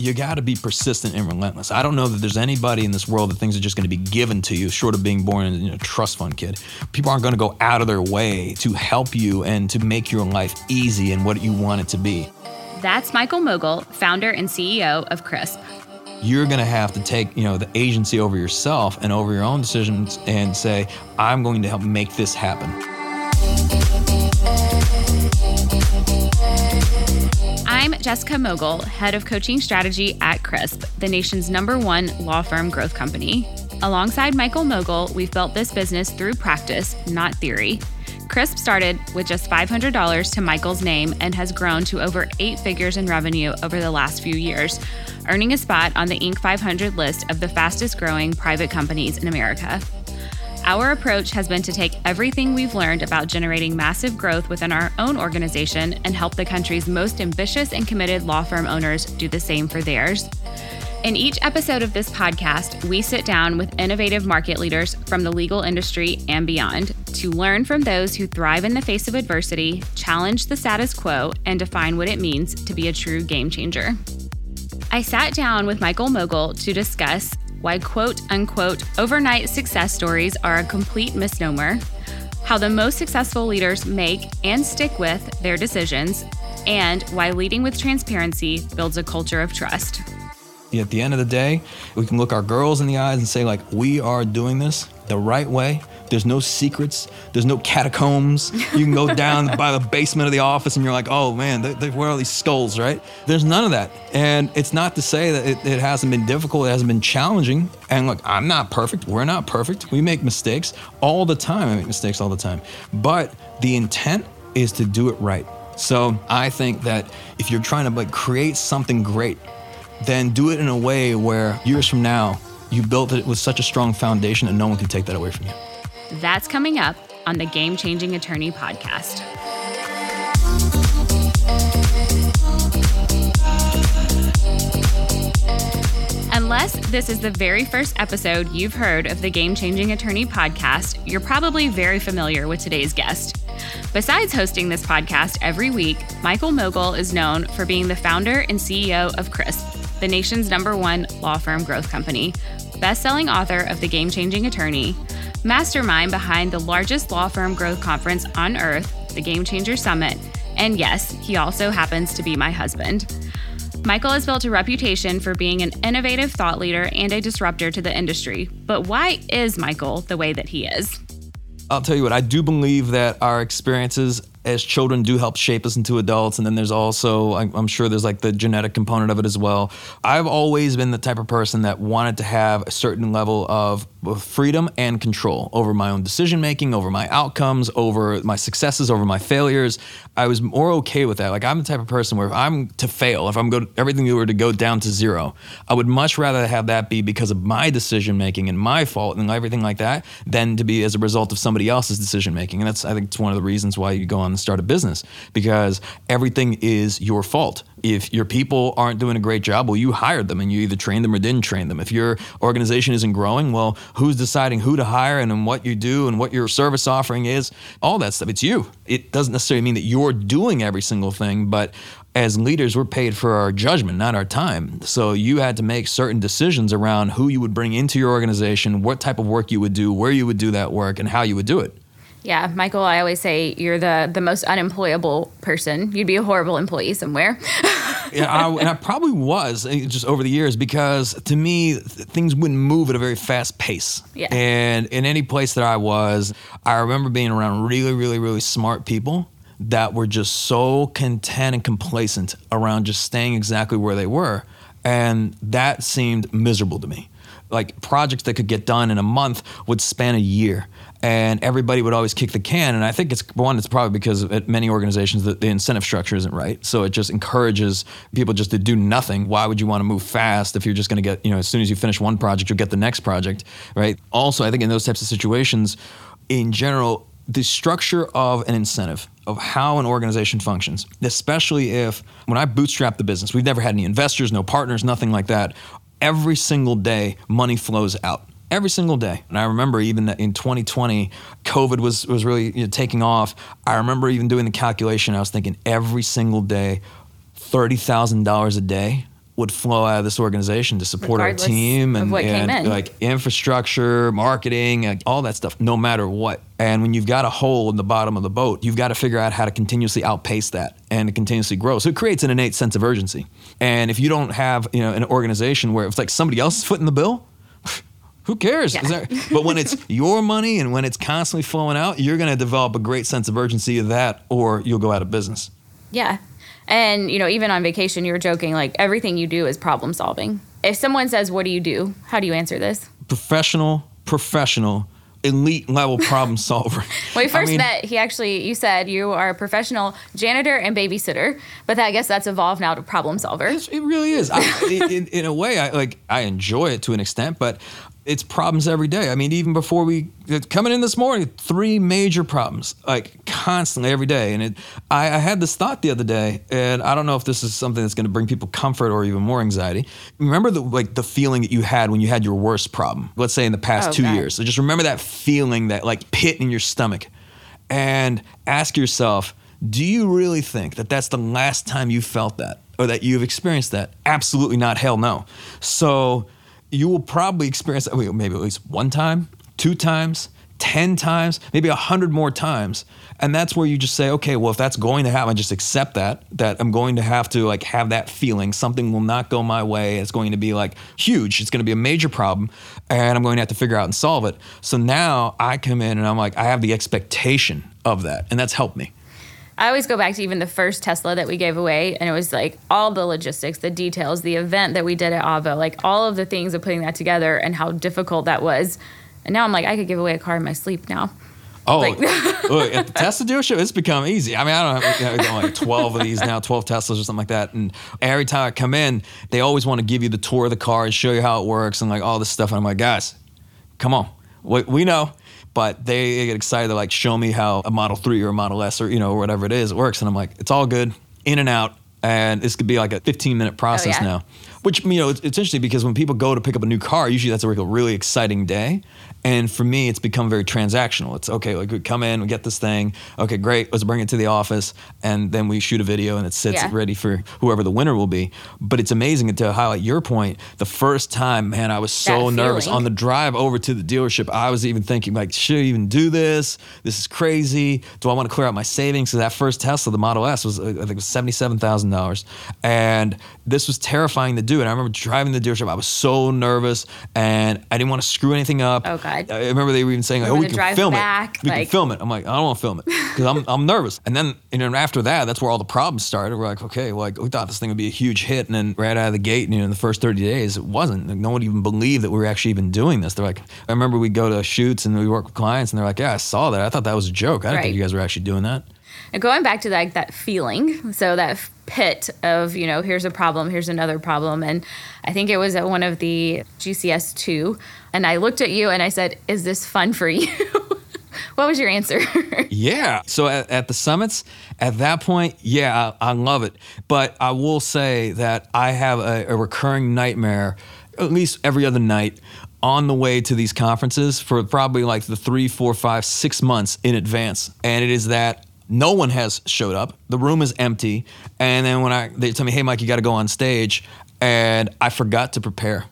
you got to be persistent and relentless. I don't know that there's anybody in this world that things are just going to be given to you, short of being born in you know, a trust fund kid. People aren't going to go out of their way to help you and to make your life easy and what you want it to be. That's Michael Mogill, founder and CEO of Crisp. You're going to have to take, you know, the agency over yourself and over your own decisions and say, I'm going to help make this happen. I'm Jessica Mogill, head of coaching strategy at CRISP, the nation's number one law firm growth company. Alongside Michael Mogill, we've built this business through practice, not theory. CRISP started with just $500 to Michael's name and has grown to over eight figures in revenue over the last few years, earning a spot on the Inc. 500 list of the fastest growing private companies in America. Our approach has been to take everything we've learned about generating massive growth within our own organization and help the country's most ambitious and committed law firm owners do the same for theirs. In each episode of this podcast, we sit down with innovative market leaders from the legal industry and beyond to learn from those who thrive in the face of adversity, challenge the status quo, and define what it means to be a true game changer. I sat down with Michael Mogill to discuss why quote unquote overnight success stories are a complete misnomer, how the most successful leaders make and stick with their decisions, and why leading with transparency builds a culture of trust. At the end of the day, we can look our girls in the eyes and say, like, we are doing this the right way there's no secrets. There's no catacombs. You can go down by the basement of the office and you're like, oh man, they, they, where are these skulls, right? There's none of that. And it's not to say that it, it hasn't been difficult, it hasn't been challenging. And look, I'm not perfect. We're not perfect. We make mistakes all the time. I make mistakes all the time. But the intent is to do it right. So I think that if you're trying to like create something great, then do it in a way where years from now, you built it with such a strong foundation that no one can take that away from you. That's coming up on the Game Changing Attorney podcast. Unless this is the very first episode you've heard of the Game Changing Attorney podcast, you're probably very familiar with today's guest. Besides hosting this podcast every week, Michael Mogill is known for being the founder and CEO of CRISP, the nation's number one law firm growth company, best selling author of The Game Changing Attorney, mastermind behind the largest law firm growth conference on earth, the Game Changer Summit. And yes, he also happens to be my husband. Michael has built a reputation for being an innovative thought leader and a disruptor to the industry. But why is Michael the way that he is? I'll tell you what, I do believe that our experiences as children do help shape us into adults. And then there's also, I'm sure there's like the genetic component of it as well. I've always been the type of person that wanted to have a certain level of freedom and control over my own decision making, over my outcomes, over my successes, over my failures. I was more okay with that. Like I'm the type of person where if I'm to fail, if I'm go everything were to go down to zero, I would much rather have that be because of my decision making and my fault and everything like that than to be as a result of somebody else's decision making. And that's I think it's one of the reasons why you go on start a business because everything is your fault. If your people aren't doing a great job, well, you hired them and you either trained them or didn't train them. If your organization isn't growing, well, who's deciding who to hire and, what you do and what your service offering is? All that stuff. It's you. It doesn't necessarily mean that you're doing every single thing, but as leaders, we're paid for our judgment, not our time. So you had to make certain decisions around who you would bring into your organization, what type of work you would do, where you would do that work, and how you would do it. Yeah, Michael, I always say you're the the most unemployable person. You'd be a horrible employee somewhere. yeah, I, and I probably was eh, just over the years because to me th- things wouldn't move at a very fast pace. Yeah. And in any place that I was, I remember being around really, really, really smart people that were just so content and complacent around just staying exactly where they were, and that seemed miserable to me. Like projects that could get done in a month would span a year and everybody would always kick the can. And I think it's one, it's probably because at many organizations the, the incentive structure isn't right. So it just encourages people just to do nothing. Why would you want to move fast if you're just going to get, you know, as soon as you finish one project, you'll get the next project, right? Also, I think in those types of situations, in general, the structure of an incentive of how an organization functions, especially if when I bootstrap the business, we've never had any investors, no partners, nothing like that. Every single day, money flows out every single day. And I remember even in 2020, COVID was was really you know, taking off. I remember even doing the calculation. I was thinking every single day, thirty thousand dollars a day would flow out of this organization to support Regardless our team and, and in. like infrastructure, marketing, like, all that stuff, no matter what. And when you've got a hole in the bottom of the boat, you've got to figure out how to continuously outpace that and to continuously grow. So it creates an innate sense of urgency. And if you don't have, you know, an organization where it's like somebody else is footing the bill, who cares? Yeah. Is there- but when it's your money and when it's constantly flowing out, you're going to develop a great sense of urgency of that, or you'll go out of business. Yeah. And, you know, even on vacation, you were joking, like everything you do is problem solving. If someone says, What do you do? How do you answer this? Professional, professional, elite level problem solver. When we I first mean, met, he actually, you said you are a professional janitor and babysitter, but I guess that's evolved now to problem solver. It really is. I, in, in a way, I like I enjoy it to an extent, but it's problems every day. I mean, even before we coming in this morning, three major problems like constantly every day. And it, I, I had this thought the other day, and I don't know if this is something that's going to bring people comfort or even more anxiety. Remember the like the feeling that you had when you had your worst problem. Let's say in the past Oh, two God. years. So just remember that feeling, that like pit in your stomach, and ask yourself. Do you really think that that's the last time you felt that or that you've experienced that? Absolutely not. Hell no. So you will probably experience that maybe at least one time, two times, 10 times, maybe a hundred more times. And that's where you just say, okay, well, if that's going to happen, just accept that, that I'm going to have to like have that feeling. Something will not go my way. It's going to be like huge. It's going to be a major problem. And I'm going to have to figure out and solve it. So now I come in and I'm like, I have the expectation of that. And that's helped me. I always go back to even the first Tesla that we gave away, and it was like all the logistics, the details, the event that we did at Avo, like all of the things of putting that together and how difficult that was. And now I'm like, I could give away a car in my sleep now. Oh, Like- look, at the Tesla dealership, it's become easy. I mean, I don't have you know, I've like 12 of these now, 12 Teslas or something like that. And every time I come in, they always want to give you the tour of the car and show you how it works and like all this stuff. And I'm like, guys, come on. We, we know. But they get excited to like show me how a Model 3 or a Model S or, you know, whatever it is it works. And I'm like, it's all good, in and out. And this could be like a 15 minute process yeah. now. Which, you know, it's, it's interesting because when people go to pick up a new car, usually that's a really exciting day. And for me, it's become very transactional. It's okay, like we come in, we get this thing. Okay, great, let's bring it to the office. And then we shoot a video and it sits Yeah. ready for whoever the winner will be. But it's amazing to highlight your point. The first time, man, I was so nervous on the drive over to the dealership. I was even thinking, like, should I even do this? This is crazy. Do I want to clear out my savings? So that first Tesla, the Model S, was I think was seventy-seven thousand dollars, and this was terrifying to do. And I remember driving the dealership. I was so nervous, and I didn't want to screw anything up. Oh, God. I remember they were even saying, like, "Oh, we can drive film back, it. We can film it." I'm like, "I don't want to film it because I'm I'm nervous." And then and then after that, that's where all the problems started. We're like, "Okay, like we thought this thing would be a huge hit," and then right out of the gate, you know, in the first 30 days, it wasn't. Like, no one even believed that we were actually even doing this. They're like, I remember we go to shoots and we work with clients, and they're like, "Yeah, I saw that. I thought that was a joke. I didn't Right. think you guys were actually doing that." Going back to like that feeling, so that pit of you know, here's a problem, here's another problem, and I think it was at one of the GCS two, and I looked at you and I said, "Is this fun for you?" what was your answer? Yeah. So at, at the summits, at that point, yeah, I, I love it. But I will say that I have a, a recurring nightmare, at least every other night, on the way to these conferences for probably like the three, four, five, six months in advance. And it is that no one has showed up. The room is empty. And then when I they tell me, hey Mike, you gotta go on stage, and I forgot to prepare.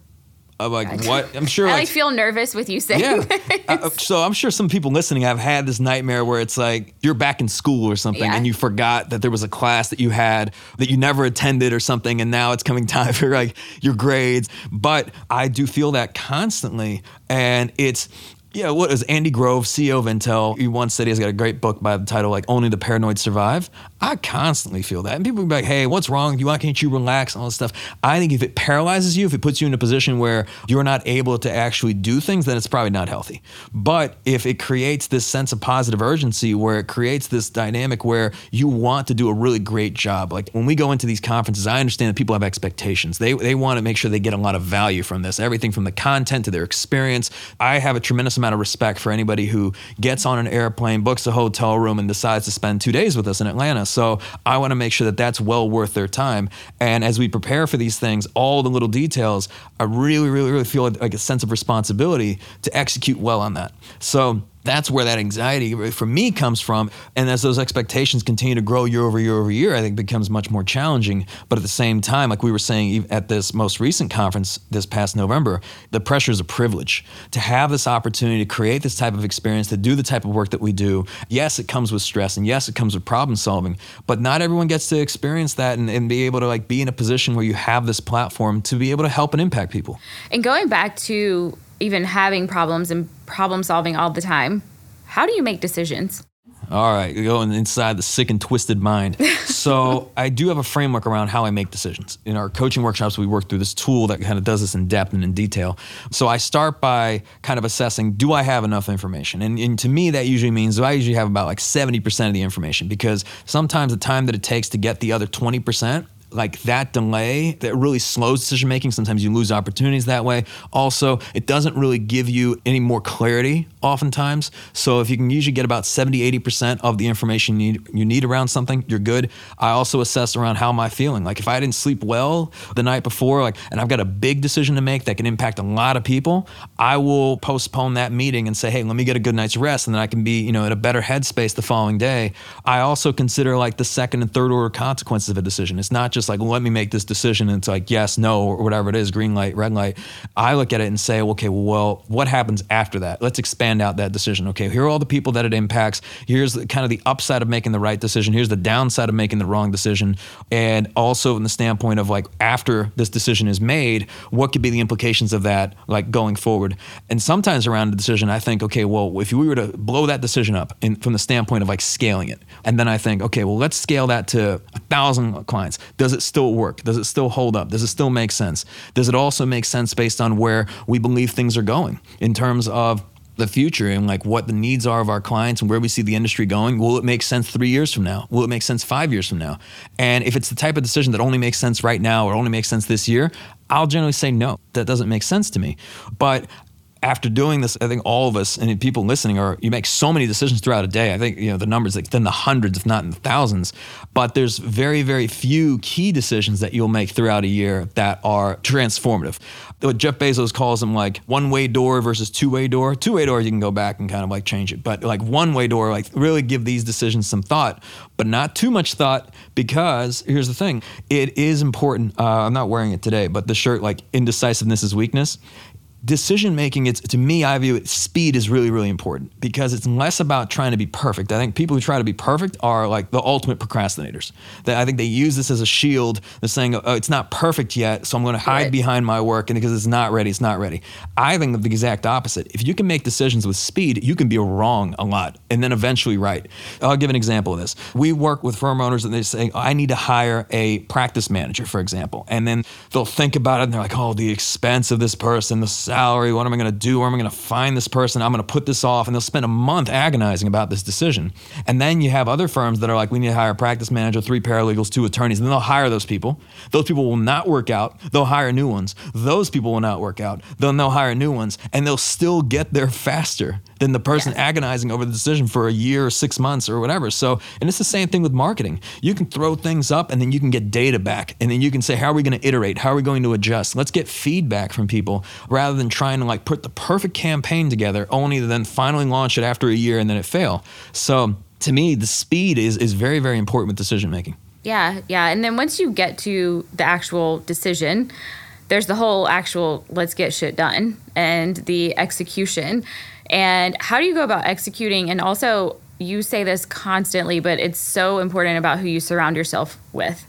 I'm like, what? I'm sure I like like feel nervous with you saying yeah. Uh, so I'm sure some people listening have had this nightmare where it's like you're back in school or something Yeah. and you forgot that there was a class that you had that you never attended or something and now it's coming time for like your grades. But I do feel that constantly and it's yeah, what is Andy Grove, CEO of Intel? He once said he's got a great book by the title like "Only the Paranoid Survive." I constantly feel that, and people be like, "Hey, what's wrong you? Why can't you relax?" and all this stuff. I think if it paralyzes you, if it puts you in a position where you're not able to actually do things, then it's probably not healthy. But if it creates this sense of positive urgency, where it creates this dynamic where you want to do a really great job, like when we go into these conferences, I understand that people have expectations. They they want to make sure they get a lot of value from this, everything from the content to their experience. I have a tremendous amount of respect for anybody who gets on an airplane, books a hotel room, and decides to spend two days with us in Atlanta. So I want to make sure that that's well worth their time. And as we prepare for these things, all the little details, I really, really, really feel like a sense of responsibility to execute well on that. So that's where that anxiety for me comes from. And as those expectations continue to grow year over year over year, I think becomes much more challenging. But at the same time, like we were saying at this most recent conference this past November, the pressure is a privilege to have this opportunity to create this type of experience, to do the type of work that we do. Yes, it comes with stress and yes, it comes with problem solving, but not everyone gets to experience that and, and be able to like be in a position where you have this platform to be able to help and impact people. And going back to even having problems and problem solving all the time, how do you make decisions? All right, going inside the sick and twisted mind. So I do have a framework around how I make decisions. In our coaching workshops, we work through this tool that kind of does this in depth and in detail. So I start by kind of assessing, do I have enough information? And, and to me, that usually means I usually have about like 70% of the information because sometimes the time that it takes to get the other 20% like that delay that really slows decision making. Sometimes you lose opportunities that way. Also, it doesn't really give you any more clarity oftentimes. So if you can usually get about 70, 80% of the information you need, you need around something, you're good. I also assess around how am I feeling? Like if I didn't sleep well the night before, like and I've got a big decision to make that can impact a lot of people, I will postpone that meeting and say, hey, let me get a good night's rest and then I can be, you know, in a better headspace the following day. I also consider like the second and third order consequences of a decision. It's not just like, let me make this decision and it's like yes, no, or whatever it is, green light, red light. I look at it and say, okay, well, what happens after that? Let's expand expand out that decision. Okay, here are all the people that it impacts. Here's kind of the upside of making the right decision. Here's the downside of making the wrong decision. And also in the standpoint of like after this decision is made, what could be the implications of that like going forward? And sometimes around the decision, I think, okay, well, if we were to blow that decision up in, from the standpoint of like scaling it, and then I think, okay, well, let's scale that to a thousand clients. Does it still work? Does it still hold up? Does it still make sense? Does it also make sense based on where we believe things are going in terms of the future and like what the needs are of our clients and where we see the industry going. Will it make sense three years from now? Will it make sense five years from now? And if it's the type of decision that only makes sense right now or only makes sense this year, I'll generally say no, that doesn't make sense to me. But after doing this, I think all of us and people listening are you make so many decisions throughout a day. I think you know the numbers like in the hundreds, if not in the thousands. But there's very, very few key decisions that you'll make throughout a year that are transformative what Jeff Bezos calls them like one way door versus two way door. Two way door, you can go back and kind of like change it. But like one way door, like really give these decisions some thought, but not too much thought because here's the thing it is important. Uh, I'm not wearing it today, but the shirt, like indecisiveness is weakness decision making it's to me i view it speed is really really important because it's less about trying to be perfect. I think people who try to be perfect are like the ultimate procrastinators. That i think they use this as a shield. They're saying oh it's not perfect yet so i'm going to hide right. behind my work and because it's not ready it's not ready. I think of the exact opposite. If you can make decisions with speed you can be wrong a lot and then eventually right. I'll give an example of this. We work with firm owners and they say oh, i need to hire a practice manager for example and then they'll think about it and they're like oh the expense of this person the salary? What am I going to do? Where am I going to find this person? I'm going to put this off. And they'll spend a month agonizing about this decision. And then you have other firms that are like, we need to hire a practice manager, three paralegals, two attorneys. And then they'll hire those people. Those people will not work out. They'll hire new ones. Those people will not work out. Then they'll hire new ones. And they'll still get there faster than the person yes. agonizing over the decision for a year or six months or whatever. So, and it's the same thing with marketing. You can throw things up and then you can get data back. And then you can say, how are we going to iterate? How are we going to adjust? Let's get feedback from people rather than trying to like put the perfect campaign together only to then finally launch it after a year and then it fail. So, to me, the speed is, is very, very important with decision making. Yeah, yeah. And then once you get to the actual decision, there's the whole actual let's get shit done and the execution. And how do you go about executing? And also, you say this constantly, but it's so important about who you surround yourself with.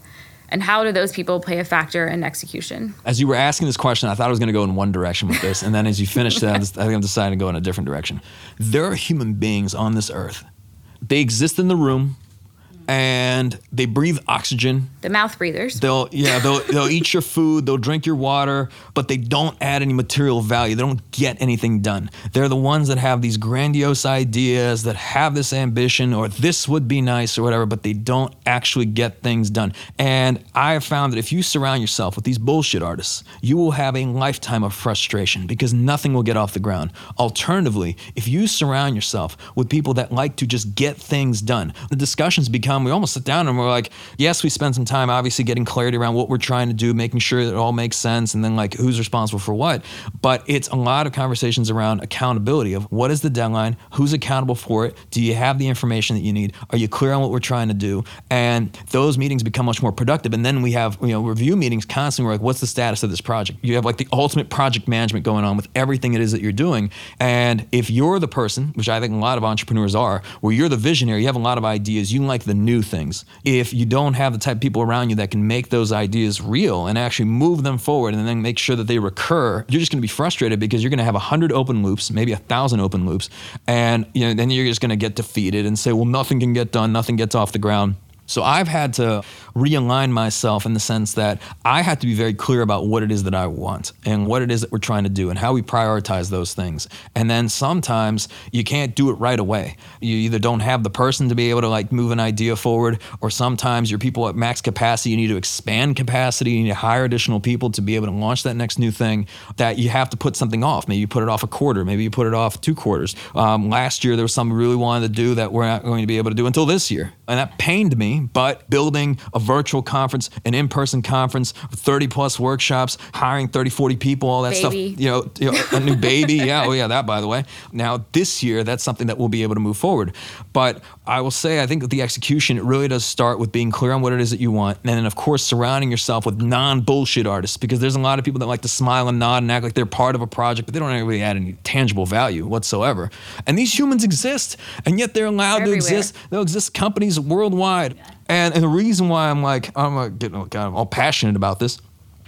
And how do those people play a factor in execution? As you were asking this question, I thought I was going to go in one direction with this. And then as you finished that, I think I'm deciding to go in a different direction. There are human beings on this earth. They exist in the room and they breathe oxygen. The mouth breathers. They'll yeah, they'll they'll eat your food, they'll drink your water, but they don't add any material value. They don't get anything done. They're the ones that have these grandiose ideas, that have this ambition or this would be nice or whatever, but they don't actually get things done. And I have found that if you surround yourself with these bullshit artists, you will have a lifetime of frustration because nothing will get off the ground. Alternatively, if you surround yourself with people that like to just get things done, the discussions become down. We almost sit down and we're like, yes, we spend some time obviously getting clarity around what we're trying to do, making sure that it all makes sense, and then like who's responsible for what. But it's a lot of conversations around accountability of what is the deadline, who's accountable for it, do you have the information that you need, are you clear on what we're trying to do, and those meetings become much more productive. And then we have you know review meetings constantly. We're like, what's the status of this project? You have like the ultimate project management going on with everything it is that you're doing. And if you're the person, which I think a lot of entrepreneurs are, where you're the visionary, you have a lot of ideas, you like the new things. If you don't have the type of people around you that can make those ideas real and actually move them forward and then make sure that they recur, you're just going to be frustrated because you're going to have a hundred open loops, maybe a thousand open loops, and you know then you're just going to get defeated and say, well, nothing can get done, nothing gets off the ground. So I've had to realign myself in the sense that I have to be very clear about what it is that I want and what it is that we're trying to do and how we prioritize those things. And then sometimes you can't do it right away. You either don't have the person to be able to like move an idea forward, or sometimes your people at max capacity, you need to expand capacity, you need to hire additional people to be able to launch that next new thing that you have to put something off. Maybe you put it off a quarter, maybe you put it off two quarters. Um, last year, there was something we really wanted to do that we're not going to be able to do until this year. And that pained me, but building a virtual conference, an in-person conference, 30 plus workshops, hiring 30, 40 people, all that baby. stuff. You know, you know, a new baby. yeah, oh yeah, that by the way. Now this year, that's something that we'll be able to move forward. But I will say, I think that the execution it really does start with being clear on what it is that you want, and then of course surrounding yourself with non-bullshit artists because there's a lot of people that like to smile and nod and act like they're part of a project, but they don't really add any tangible value whatsoever. And these humans exist, and yet they're allowed They're to everywhere. exist. They'll exist companies worldwide. And, and the reason why I'm like, I'm uh, getting kind of all passionate about this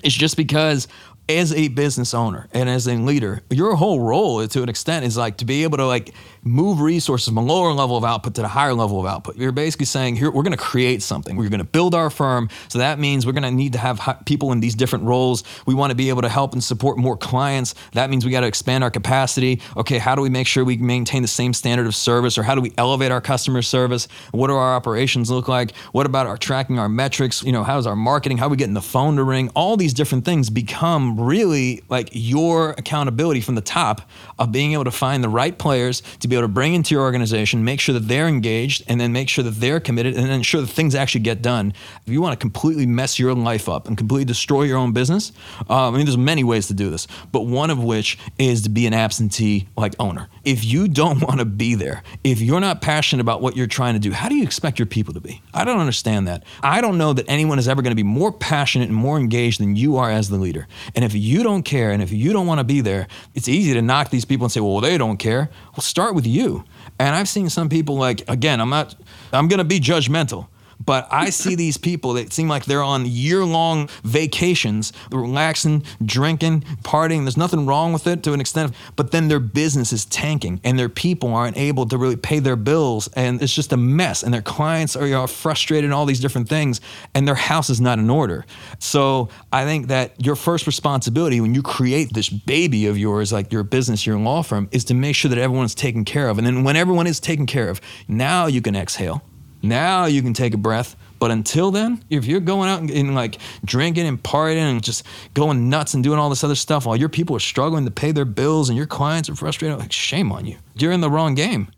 is just because as a business owner and as a leader, your whole role to an extent is like to be able to like move resources from a lower level of output to the higher level of output. You're basically saying here we're going to create something. We're going to build our firm. So that means we're going to need to have people in these different roles. We want to be able to help and support more clients. That means we got to expand our capacity. Okay, how do we make sure we maintain the same standard of service or how do we elevate our customer service? What do our operations look like? What about our tracking our metrics? You know, how's our marketing? How are we getting the phone to ring? All these different things become really like your accountability from the top of being able to find the right players to be able to bring into your organization, make sure that they're engaged, and then make sure that they're committed, and then ensure that things actually get done. If you want to completely mess your life up and completely destroy your own business, uh, I mean, there's many ways to do this, but one of which is to be an absentee like owner. If you don't want to be there, if you're not passionate about what you're trying to do, how do you expect your people to be? I don't understand that. I don't know that anyone is ever going to be more passionate and more engaged than you are as the leader. And if you don't care and if you don't want to be there, it's easy to knock these people and say, well, they don't care. Well, start with you. And I've seen some people like, again, I'm not, I'm going to be judgmental. But I see these people that seem like they're on year long vacations, relaxing, drinking, partying. There's nothing wrong with it to an extent, but then their business is tanking and their people aren't able to really pay their bills. And it's just a mess. And their clients are, you know, frustrated and all these different things. And their house is not in order. So I think that your first responsibility when you create this baby of yours, like your business, your law firm, is to make sure that everyone's taken care of. And then when everyone is taken care of, now you can exhale. Now you can take a breath. But until then, if you're going out and, and, like drinking and partying and just going nuts and doing all this other stuff while your people are struggling to pay their bills and your clients are frustrated, like shame on you. You're in the wrong game.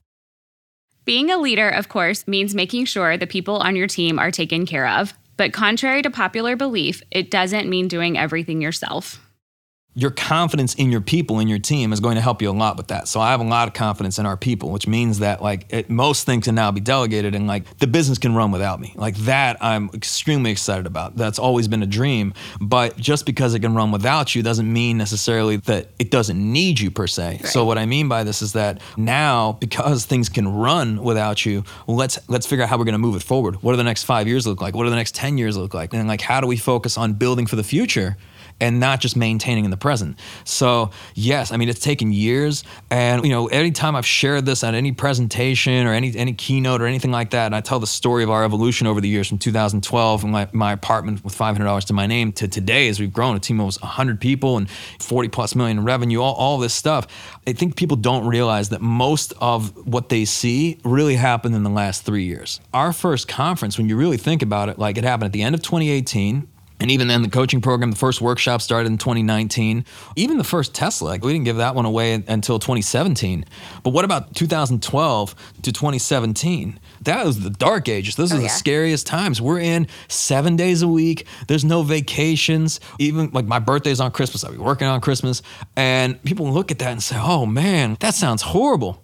Being a leader, of course, means making sure the people on your team are taken care of. But contrary to popular belief, it doesn't mean doing everything yourself. Your confidence in your people in your team is going to help you a lot with that. So I have a lot of confidence in our people, which means that like it, most things can now be delegated and like the business can run without me. Like that I'm extremely excited about. That's always been a dream, but just because it can run without you doesn't mean necessarily that it doesn't need you per se. So what I mean by this is that now because things can run without you, let's let's figure out how we're going to move it forward. What do the next 5 years look like? What do the next 10 years look like? And like how do we focus on building for the future? And not just maintaining in the present. So, yes, I mean it's taken years and you know, anytime I've shared this at any presentation or any any keynote or anything like that, and I tell the story of our evolution over the years from 2012 and my, my apartment with $500 to my name to today as we've grown a team of almost 100 people and 40 plus million in revenue, all, all this stuff. I think people don't realize that most of what they see really happened in the last 3 years. Our first conference when you really think about it, like it happened at the end of 2018 And even then, the coaching program, the first workshop started in 2019. Even the first Tesla, like, we didn't give that one away until 2017. But what about 2012 to 2017? That was the dark ages. Those Oh, are the yeah. scariest times. We're in seven days a week. There's no vacations. Even like my birthday's on Christmas. I'll be working on Christmas. And people look at that and say, oh man, that sounds horrible.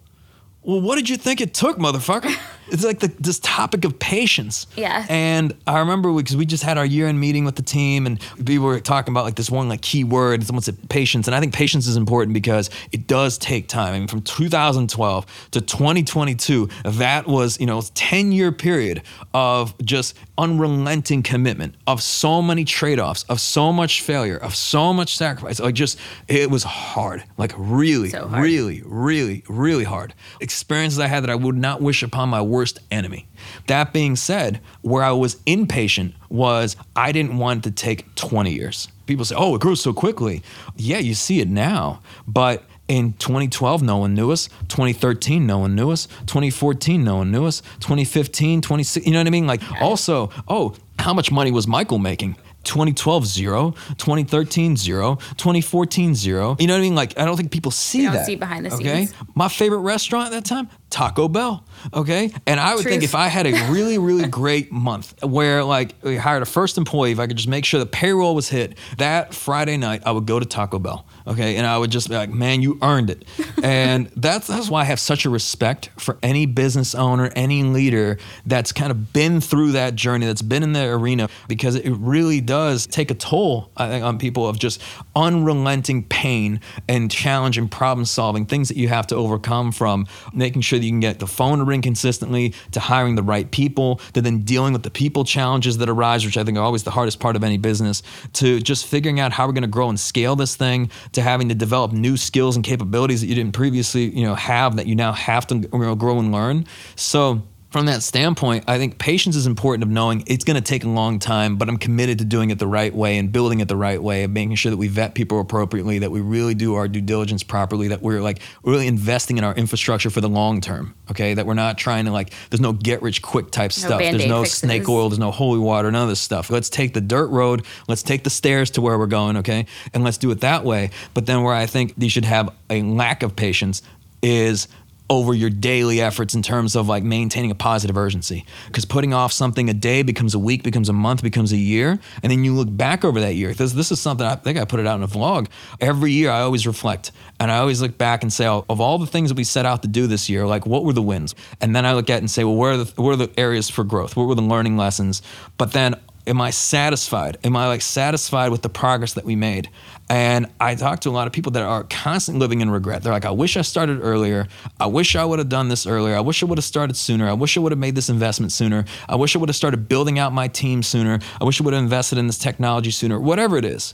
Well, what did you think it took, motherfucker? It's like the, this topic of patience. Yeah. And I remember because we just had our year-end meeting with the team, and we were talking about like this one like key word. Someone said patience, and I think patience is important because it does take time. I mean, from 2012 to 2022, that was you know a 10-year period of just unrelenting commitment, of so many trade-offs, of so much failure, of so much sacrifice. Like just it was hard, like really, So hard. really, really, really hard. Experiences I had that I would not wish upon my worst enemy. That being said, where I was impatient was I didn't want it to take 20 years. People say, oh, it grew so quickly. Yeah, you see it now. But in 2012, no one knew us. 2013, no one knew us. 2014, no one knew us. 2015, 2016, you know what I mean? Like, also, oh, how much money was Michael making? 2012 zero 2013 zero 2014 zero you know what i mean like i don't think people see don't that see behind the okay scenes. my favorite restaurant at that time taco bell okay? And i would think if i had a really really great month where like we hired a first employee if i could just make sure the payroll was hit that friday night i would go to taco bell okay? And i would just be like man you earned it. And that's that's why i have such a respect for any business owner any leader that's kind of been through that journey that's been in the arena because it really does take a toll i think on people of just unrelenting pain and challenge and problem solving things that you have to overcome from making sure you can get the phone to ring consistently to hiring the right people to then dealing with the people challenges that arise which i think are always the hardest part of any business to just figuring out how we're going to grow and scale this thing to having to develop new skills and capabilities that you didn't previously you know have that you now have to grow and learn. So from that standpoint, I think patience is important of knowing it's going to take a long time, but I'm committed to doing it the right way and building it the right way and making sure that we vet people appropriately, that we really do our due diligence properly, that we're like really investing in our infrastructure for the long term. Okay. That we're not trying to like, there's no get rich quick type stuff. There's no fixes. snake oil. There's no holy water, none of this stuff. Let's take the dirt road. Let's take the stairs to where we're going. Okay. And let's do it that way. But then where I think you should have a lack of patience is over your daily efforts in terms of like maintaining a positive urgency. Because putting off something a day becomes a week, becomes a month, becomes a year. And then you look back over that year. This, this is something I think I put it out in a vlog. Every year I always reflect and I always look back and say, oh, of all the things that we set out to do this year, like what were the wins? And then I look at and say, well, where are the, where are the areas for growth? What were the learning lessons? But then am I satisfied? Am I like satisfied with the progress that we made? And I talk to a lot of people that are constantly living in regret. They're like, I wish I started earlier. I wish I would have done this earlier. I wish I would have started sooner. I wish I would have made this investment sooner. I wish I would have started building out my team sooner. I wish I would have invested in this technology sooner. Whatever it is,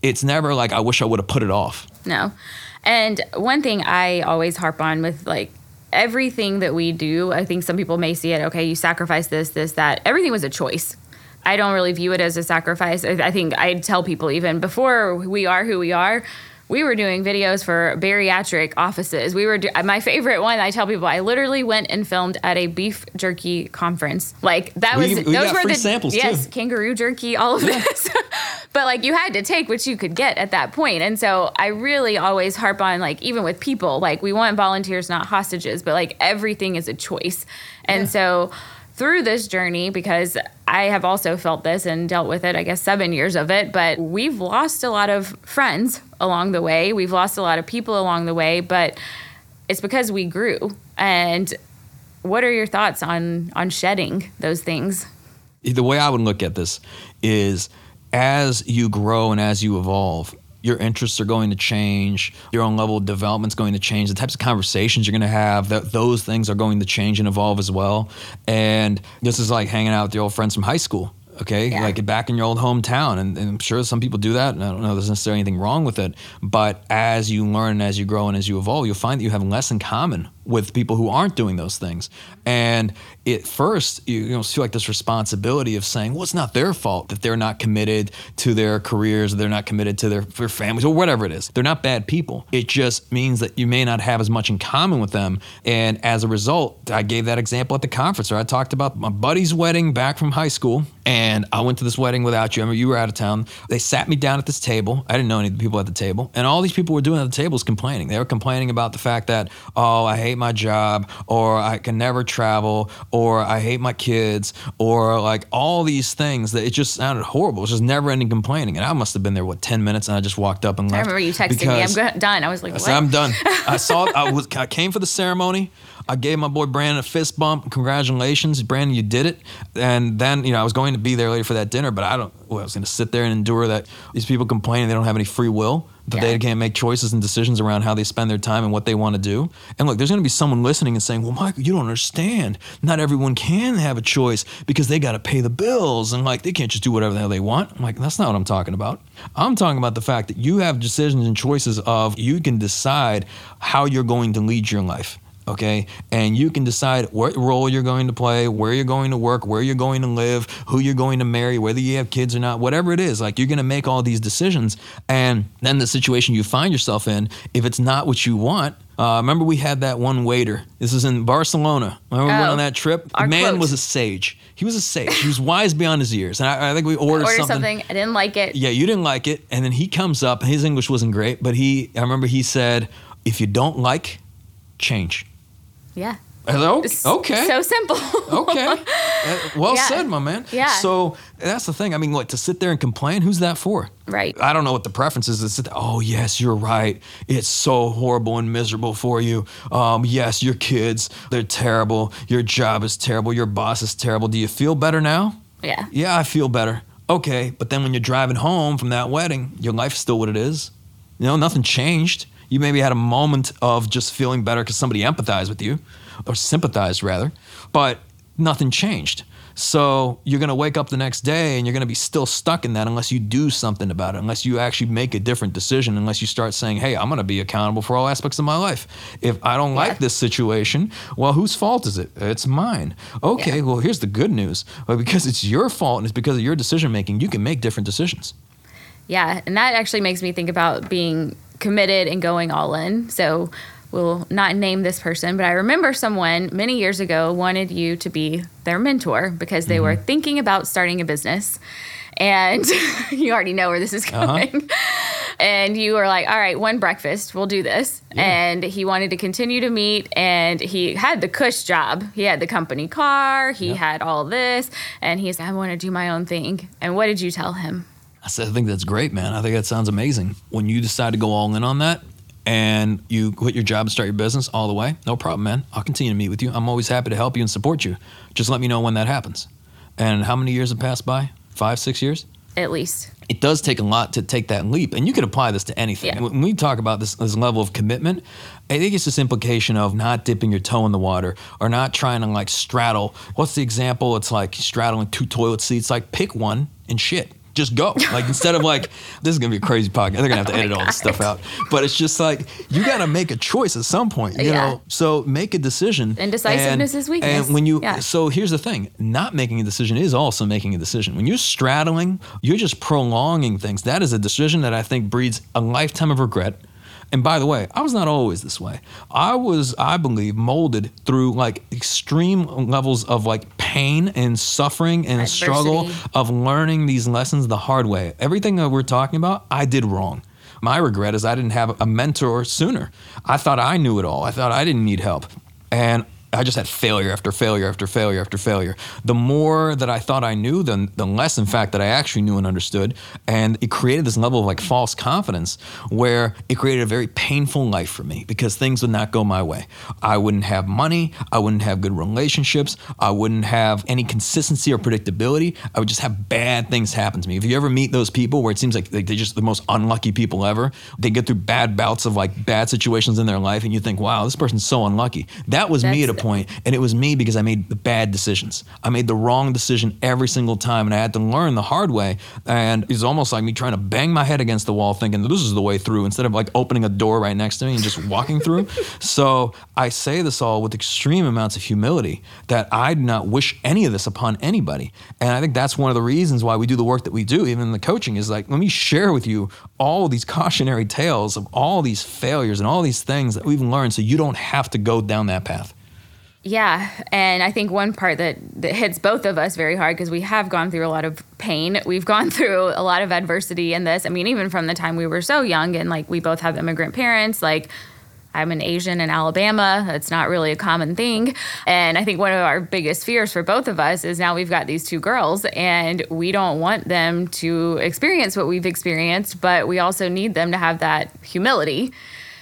it's never like I wish I would have put it off. No. And one thing I always harp on with like everything that we do, I think some people may see it, okay, you sacrifice this, this, that. Everything was a choice. I don't really view it as a sacrifice. I I think I tell people even before we are who we are, we were doing videos for bariatric offices. We were do- my favorite one. I tell people I literally went and filmed at a beef jerky conference. Like that We- was we those were the samples, too. yes kangaroo jerky, all of this. but like you had to take what you could get at that point. And so I really always harp on like even with people, like we want volunteers, not hostages, but like everything is a choice. And so through this journey, because I have also felt this and dealt with it, I guess seven years of it, but we've lost a lot of friends along the way. We've lost a lot of people along the way, but it's because we grew. And what are your thoughts on on shedding those things? the way I would look at this is as you grow and as you evolve, your interests are going to change, your own level of development is going to change, the types of conversations you're going to have, that those things are going to change and evolve as well. And this is like hanging out with your old friends from high school. Okay, Yeah. like back in your old hometown, and, and I'm sure some people do that, and I don't know there's necessarily anything wrong with it. But as you learn, and as you grow, and as you evolve, you'll find that you have less in common with people who aren't doing those things. And at first, you, you know, feel like this responsibility of saying, well, it's not their fault that they're not committed to their careers, they're not committed to their, their families, or whatever it is. They're not bad people. It just means that you may not have as much in common with them. And as a result, I gave that example at the conference where I talked about my buddy's wedding back from high school And I went to this wedding without you. I remember you were out of town. They sat me down at this table. I didn't know any of the people at the table. And all these people were doing at the table was complaining. They were complaining about the fact that, oh, I hate my job, or I can never travel, or I hate my kids, or like all these things that it just sounded horrible. It was just never ending complaining. And I must have been there, what, 10 minutes? And I just walked up and I left. remember you texting me, I'm go- done. I was like, I said, I'm done. I saw, I was, I came for the ceremony. I gave my boy Brandon a fist bump. Congratulations, Brandon, you did it. And then, you know, I was going to be there later for that dinner, but I don't, well, I was going to sit there and endure that these people complaining they don't have any free will, that Yeah. they can't make choices and decisions around how they spend their time and what they want to do. And look, there's going to be someone listening and saying, well, Michael, you don't understand. Not everyone can have a choice because they got to pay the bills and like they can't just do whatever the hell they want. I'm like, that's not what I'm talking about. I'm talking about the fact that you have decisions and choices of you can decide how you're going to lead your life okay? And you can decide what role you're going to play, where you're going to work, where you're going to live, who you're going to marry, whether you have kids or not, whatever it is. Like you're going to make all these decisions. And then the situation you find yourself in, if it's not what you want, uh, remember we had that one waiter. This is in Barcelona. Remember we went Oh, on that trip? The man quote. was a sage. He was a sage. He was wise beyond his years. And I, I think we ordered, Order something. something. I didn't like it. Yeah, you didn't like it. And then he comes up, his English wasn't great, but he, I remember he said, if you don't like, change. Yeah. Hello? Okay. So simple. okay. Uh, well Yeah. said, my man. Yeah. So that's the thing. I mean, what to sit there and complain? Who's that for? Right. I don't know what the preference is. It's, oh yes, you're right. It's so horrible and miserable for you. Um, yes, your kids, they're terrible. Your job is terrible. Your boss is terrible. Do you feel better now? yeah. Yeah, I feel better. Okay, but then when you're driving home from that wedding, your life's still what it is. You know, nothing changed. You maybe had a moment of just feeling better because somebody empathized with you, or sympathized rather, but nothing changed. So you're gonna wake up the next day and you're gonna be still stuck in that unless you do something about it, unless you actually make a different decision, unless you start saying, hey, I'm gonna be accountable for all aspects of my life. If I don't like this situation, well, whose fault is it? It's mine. Okay, Yeah. well, here's the good news. Well, because it's your fault and it's because of your decision making, you can make different decisions. Yeah, and that actually makes me think about being committed and going all in. So we'll not name this person, but I remember someone many years ago wanted you to be their mentor because they were mm-hmm. thinking about starting a business. And you already know where this is uh-huh. going. And you were like, all right, one breakfast, we'll do this. And he wanted to continue to meet, and he had the cush job. He had the company car, he had all this, and he's, I want to do my own thing. And what did you tell him? I said, I think that's great, man. I think that sounds amazing. When you decide to go all in on that and you quit your job and start your business all the way, no problem, man. I'll continue to meet with you. I'm always happy to help you and support you. Just let me know when that happens. And how many years have passed by? Five, six years? At least. it does take a lot to take that leap and you can apply this to anything Yeah. when we talk about this, this level of commitment i think it's this implication of not dipping your toe in the water or not trying to like straddle what's the example it's like straddling two toilet seats like pick one and shit just go like instead of like this is gonna be a crazy podcast they're gonna have to oh edit all this stuff out but it's just like you gotta make a choice at some point you Yeah. know so make a decision Indecisiveness and, is weakness. and when you Yeah. so here's the thing not making a decision is also making a decision. When you're straddling, you're just prolonging things. That is a decision that I think breeds a lifetime of regret. And by the way, I was not always this way. I was, I believe, molded through like extreme levels of like pain and suffering and struggle of learning these lessons the hard way. Everything that we're talking about, I did wrong. My regret is I didn't have a mentor sooner. I thought I knew it all. I thought I didn't need help. And I just had failure after failure after failure after failure. The more that I thought I knew, the, the less, in fact, that I actually knew and understood. And it created this level of like false confidence where it created a very painful life for me because things would not go my way. I wouldn't have money. I wouldn't have good relationships. I wouldn't have any consistency or predictability. I would just have bad things happen to me. If you ever meet those people where it seems like they- they're just the most unlucky people ever, they get through bad bouts of like bad situations in their life, and you think, wow, this person's so unlucky. That was me at a That's- point, and it was me because I made the bad decisions. I made the wrong decision every single time, and I had to learn the hard way. And it's almost like me trying to bang my head against the wall, thinking this is the way through, instead of like opening a door right next to me and just walking through. So I say this all with extreme amounts of humility that I do not wish any of this upon anybody. And I think that's one of the reasons why we do the work that we do, even in the coaching, is like, let me share with you all these cautionary tales of all these failures and all these things that we've learned so you don't have to go down that path. Yeah, and I think one part that, that hits both of us very hard because we have gone through a lot of pain. We've gone through a lot of adversity in this. I mean, even from the time we were so young, and like we both have immigrant parents, like I'm an Asian in Alabama. That's not really a common thing. And I think one of our biggest fears for both of us is now we've got these two girls and we don't want them to experience what we've experienced, but we also need them to have that humility.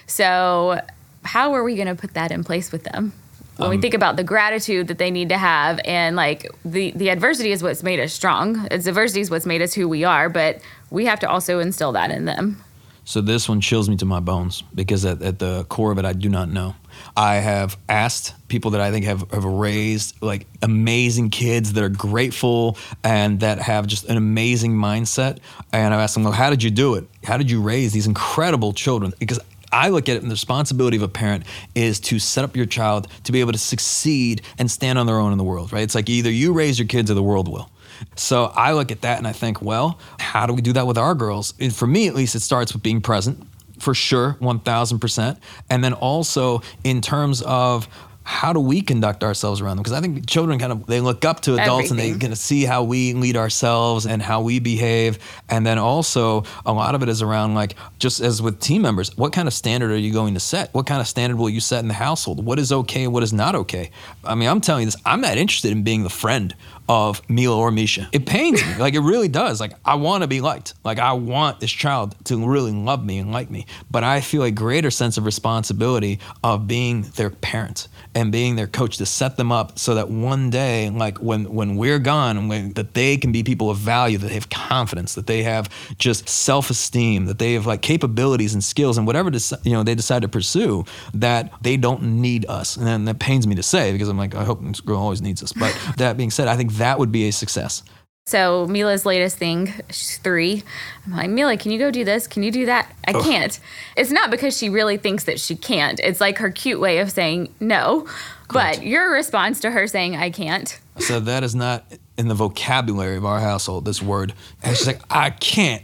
So, how are we going to put that in place with them? When um, we think about the gratitude that they need to have and like the the adversity is what's made us strong. It's adversity is what's made us who we are but we have to also instill that in them. So this one chills me to my bones because at, at the core of it i do not know. I have asked people that i think have, have raised like amazing kids that are grateful and that have just an amazing mindset. And i've asked them well how did you do it? How did you raise these incredible children? Because I look at it, and the responsibility of a parent is to set up your child to be able to succeed and stand on their own in the world, right? It's like either you raise your kids or the world will. So I look at that and I think, well, how do we do that with our girls? And for me, at least, it starts with being present for sure, 1000%. And then also in terms of how do we conduct ourselves around them? Because I think children kind of they look up to adults Everything. and they kind of see how we lead ourselves and how we behave. And then also a lot of it is around like just as with team members, what kind of standard are you going to set? What kind of standard will you set in the household? What is okay and what is not okay? I mean, I'm telling you this, I'm not interested in being the friend of Mila or Misha. It pains me. Like it really does. Like I want to be liked. Like I want this child to really love me and like me. But I feel a greater sense of responsibility of being their parent and being their coach to set them up so that one day, like when when we're gone, when, that they can be people of value, that they have confidence, that they have just self-esteem, that they have like capabilities and skills and whatever you know they decide to pursue, that they don't need us. And that pains me to say because I'm like I hope this girl always needs us. But that being said, I think that would be a success. So Mila's latest thing, she's three. I'm like, Mila, can you go do this? Can you do that? I can't. It's not because she really thinks that she can't. It's like her cute way of saying no. But your response to her saying I can't. So that is not in the vocabulary of our household, this word. And she's like, I can't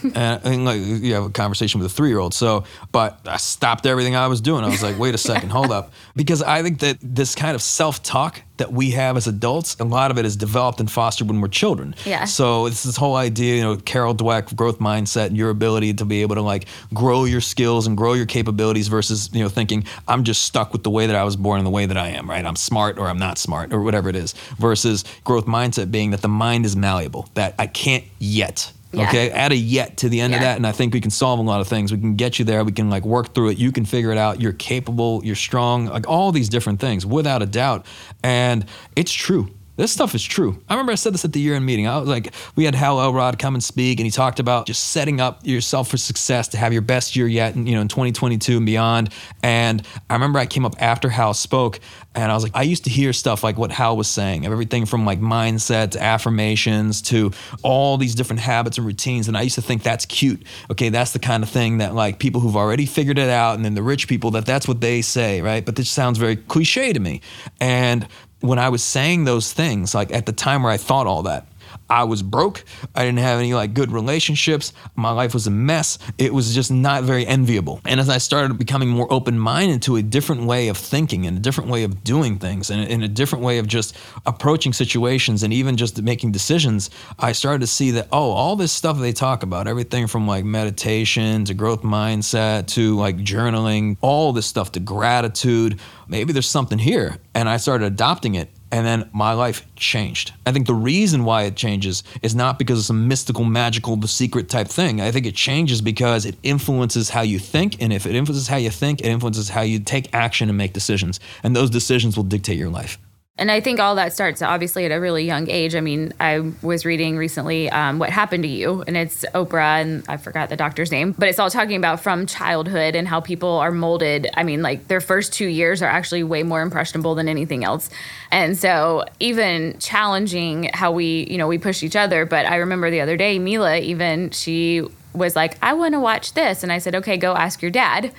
and, and, like you have a conversation with a three year old. So, but I stopped everything I was doing. I was like, wait a second, hold up, because I think that this kind of self talk that we have as adults, a lot of it is developed and fostered when we're children. Yeah. So it's this whole idea, you know, Carol Dweck, growth mindset, and your ability to be able to like grow your skills and grow your capabilities versus you know thinking I'm just stuck with the way that I was born and the way that I am. Right. I'm smart or I'm not smart or whatever it is. Versus growth mindset being that the mind is malleable. That I can't yet yeah. Okay, add a yet to the end yeah. of that, and I think we can solve a lot of things. We can get you there. We can like work through it. You can figure it out. You're capable. You're strong. Like all these different things, without a doubt. And it's true. This stuff is true. I remember I said this at the year end meeting. I was like, we had Hal Elrod come and speak, and he talked about just setting up yourself for success to have your best year yet, you know, in 2022 and beyond. And I remember I came up after Hal spoke, and I was like, I used to hear stuff like what Hal was saying, everything from like mindset to affirmations to all these different habits and routines. And I used to think that's cute. Okay, that's the kind of thing that like people who've already figured it out, and then the rich people that that's what they say, right? But this sounds very cliche to me. And when I was saying those things, like at the time where I thought all that, I was broke. I didn't have any like good relationships. My life was a mess. It was just not very enviable. And as I started becoming more open minded to a different way of thinking and a different way of doing things and, and a different way of just approaching situations and even just making decisions, I started to see that, oh, all this stuff they talk about, everything from like meditation to growth mindset to like journaling, all this stuff to gratitude, maybe there's something here. And I started adopting it and then my life changed. I think the reason why it changes is not because it's a mystical, magical, the secret type thing. I think it changes because it influences how you think. And if it influences how you think, it influences how you take action and make decisions. And those decisions will dictate your life and I think all that starts obviously at a really young age. I mean, I was reading recently um, What Happened to You, and it's Oprah, and I forgot the doctor's name, but it's all talking about from childhood and how people are molded. I mean, like their first two years are actually way more impressionable than anything else. And so, even challenging how we, you know, we push each other. But I remember the other day, Mila, even she was like, I want to watch this. And I said, okay, go ask your dad.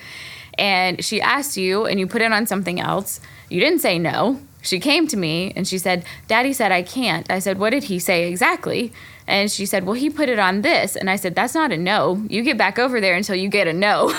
And she asked you, and you put it on something else. You didn't say no she came to me and she said, Daddy said I can't. I said, What did he say exactly? And she said, Well, he put it on this. And I said, That's not a no. You get back over there until you get a no.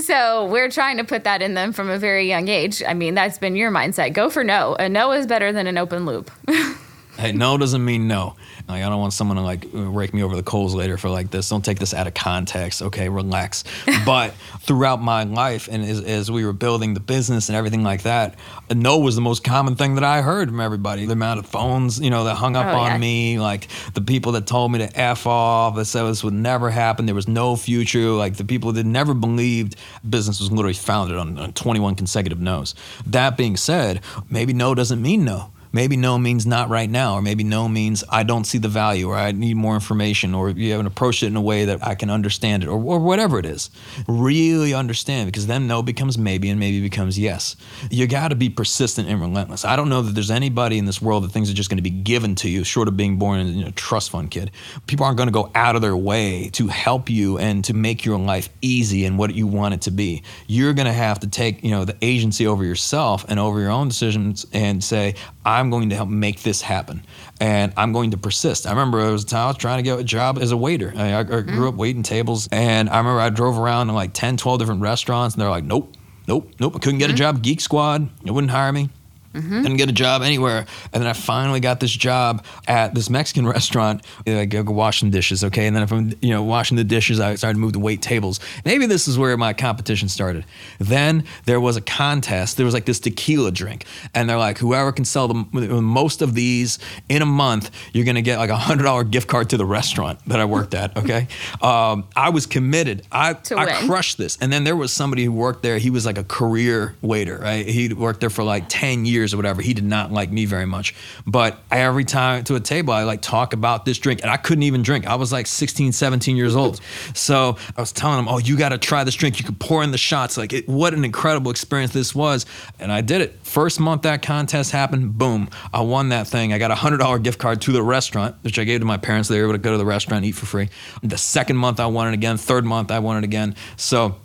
so we're trying to put that in them from a very young age. I mean, that's been your mindset. Go for no. A no is better than an open loop. hey, no doesn't mean no. Like, I don't want someone to like rake me over the coals later for like this. Don't take this out of context. Okay, relax. but throughout my life and as, as, we were building the business and everything like that, a no was the most common thing that I heard from everybody. The amount of phones, you know, that hung up oh, on yeah. me, like the people that told me to F off, that said this would never happen. There was no future. Like the people that never believed business was literally founded on, on 21 consecutive no's. That being said, maybe no doesn't mean no maybe no means not right now, or maybe no means I don't see the value, or I need more information, or you haven't approached it in a way that I can understand it, or, or whatever it is. Really understand, because then no becomes maybe, and maybe becomes yes. You got to be persistent and relentless. I don't know that there's anybody in this world that things are just going to be given to you, short of being born in you know, a trust fund kid. People aren't going to go out of their way to help you and to make your life easy and what you want it to be. You're going to have to take, you know, the agency over yourself and over your own decisions and say, I'm going to help make this happen. And I'm going to persist. I remember I was, a time I was trying to get a job as a waiter. I, I grew mm. up waiting tables. And I remember I drove around in like 10, 12 different restaurants. And they're like, nope, nope, nope. I couldn't get mm. a job. Geek Squad, they wouldn't hire me. Mm-hmm. Didn't get a job anywhere. And then I finally got this job at this Mexican restaurant. I go wash some dishes, okay? And then if I'm, you know, washing the dishes, I started to move the wait tables. Maybe this is where my competition started. Then there was a contest. There was like this tequila drink. And they're like, whoever can sell the most of these in a month, you're going to get like a $100 gift card to the restaurant that I worked at, okay? um, I was committed. I, I crushed this. And then there was somebody who worked there. He was like a career waiter, right? He worked there for like 10 years years or whatever, he did not like me very much. But every time to a table, I like talk about this drink, and I couldn't even drink. I was like 16, 17 years old. So I was telling him, "Oh, you got to try this drink. You can pour in the shots. Like, it, what an incredible experience this was." And I did it. First month that contest happened, boom, I won that thing. I got a hundred dollar gift card to the restaurant, which I gave to my parents. They were able to go to the restaurant, eat for free. The second month I won it again. Third month I won it again. So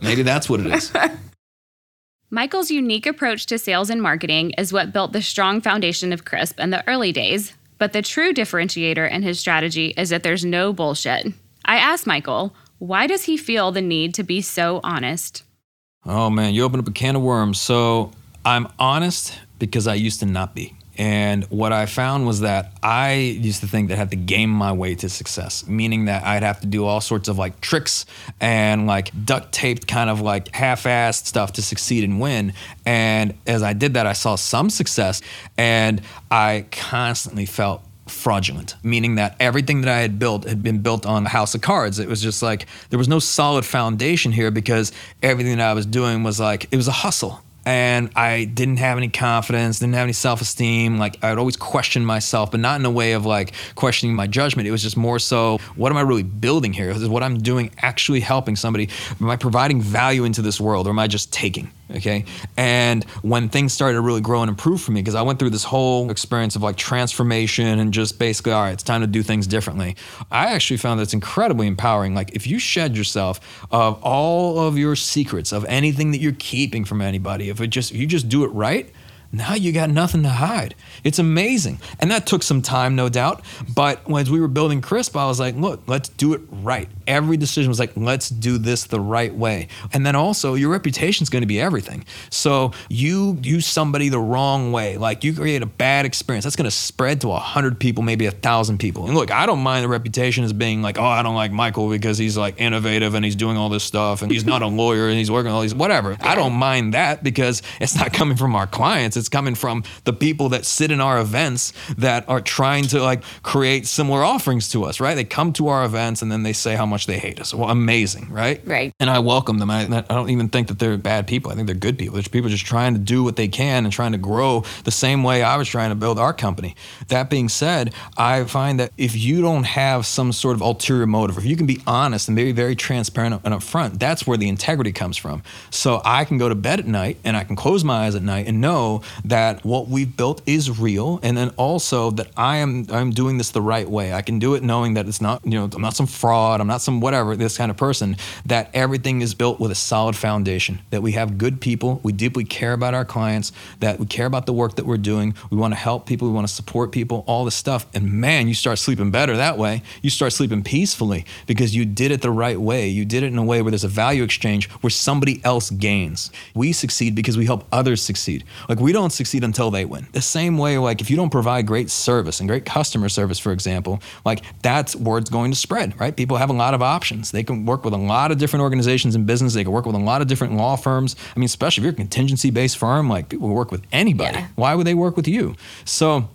maybe that's what it is. Michael's unique approach to sales and marketing is what built the strong foundation of Crisp in the early days. But the true differentiator in his strategy is that there's no bullshit. I asked Michael, why does he feel the need to be so honest? Oh man, you opened up a can of worms. So I'm honest because I used to not be. And what I found was that I used to think that I had to game my way to success, meaning that I'd have to do all sorts of like tricks and like duct taped kind of like half assed stuff to succeed and win. And as I did that, I saw some success and I constantly felt fraudulent, meaning that everything that I had built had been built on a house of cards. It was just like there was no solid foundation here because everything that I was doing was like it was a hustle and I didn't have any confidence, didn't have any self esteem. Like I would always question myself, but not in a way of like questioning my judgment. It was just more so, what am I really building here? Is what I'm doing actually helping somebody? Am I providing value into this world, or am I just taking? Okay. And when things started to really grow and improve for me, because I went through this whole experience of like transformation and just basically, all right, it's time to do things differently. I actually found that it's incredibly empowering. Like if you shed yourself of all of your secrets, of anything that you're keeping from anybody, if it just, you just do it right, now you got nothing to hide. It's amazing. And that took some time, no doubt. But as we were building Crisp, I was like, look, let's do it right. Every decision was like, let's do this the right way. And then also, your reputation is going to be everything. So you use somebody the wrong way, like you create a bad experience, that's going to spread to a hundred people, maybe a thousand people. And look, I don't mind the reputation as being like, oh, I don't like Michael because he's like innovative and he's doing all this stuff and he's not a lawyer and he's working all these whatever. I don't mind that because it's not coming from our clients. It's coming from the people that sit in our events that are trying to like create similar offerings to us, right? They come to our events and then they say how much they hate us. Well, amazing, right? Right. And I welcome them. I, I don't even think that they're bad people. I think they're good people. There's people just trying to do what they can and trying to grow the same way I was trying to build our company. That being said, I find that if you don't have some sort of ulterior motive, if you can be honest and very, very transparent and upfront, that's where the integrity comes from. So I can go to bed at night and I can close my eyes at night and know that what we've built is real and then also that I am I'm doing this the right way. I can do it knowing that it's not, you know, I'm not some fraud, I'm not some whatever, this kind of person, that everything is built with a solid foundation, that we have good people, we deeply care about our clients, that we care about the work that we're doing, we want to help people, we want to support people, all this stuff. And man, you start sleeping better that way. You start sleeping peacefully because you did it the right way. You did it in a way where there's a value exchange where somebody else gains. We succeed because we help others succeed. Like we don't succeed until they win. The same way, like if you don't provide great service and great customer service, for example, like that's word's going to spread, right? People have a lot of options. They can work with a lot of different organizations in business. They can work with a lot of different law firms. I mean, especially if you're a contingency based firm, like people work with anybody. Yeah. Why would they work with you? So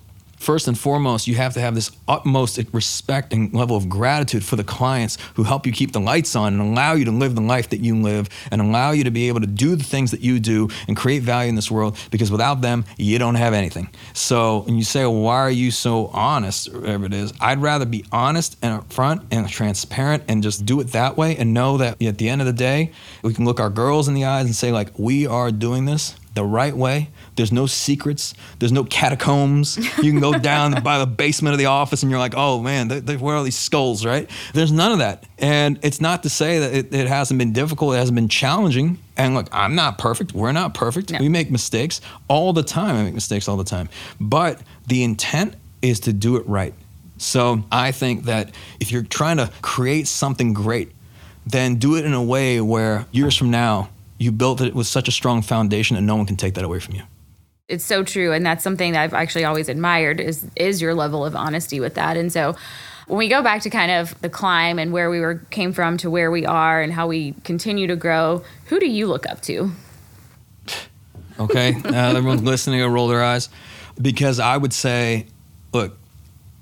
first and foremost, you have to have this utmost respect and level of gratitude for the clients who help you keep the lights on and allow you to live the life that you live and allow you to be able to do the things that you do and create value in this world because without them, you don't have anything. So when you say, well, why are you so honest, or whatever it is, I'd rather be honest and upfront and transparent and just do it that way and know that at the end of the day, we can look our girls in the eyes and say, like, we are doing this the right way. There's no secrets. There's no catacombs. You can go down by the basement of the office and you're like, oh man, they, they, where are these skulls, right? There's none of that. And it's not to say that it, it hasn't been difficult, it hasn't been challenging. And look, I'm not perfect. We're not perfect. No. We make mistakes all the time. I make mistakes all the time. But the intent is to do it right. So I think that if you're trying to create something great, then do it in a way where years from now, you built it with such a strong foundation and no one can take that away from you. It's so true, and that's something that I've actually always admired is is your level of honesty with that. And so, when we go back to kind of the climb and where we were came from to where we are and how we continue to grow, who do you look up to? Okay, uh, everyone's listening to roll their eyes because I would say, look,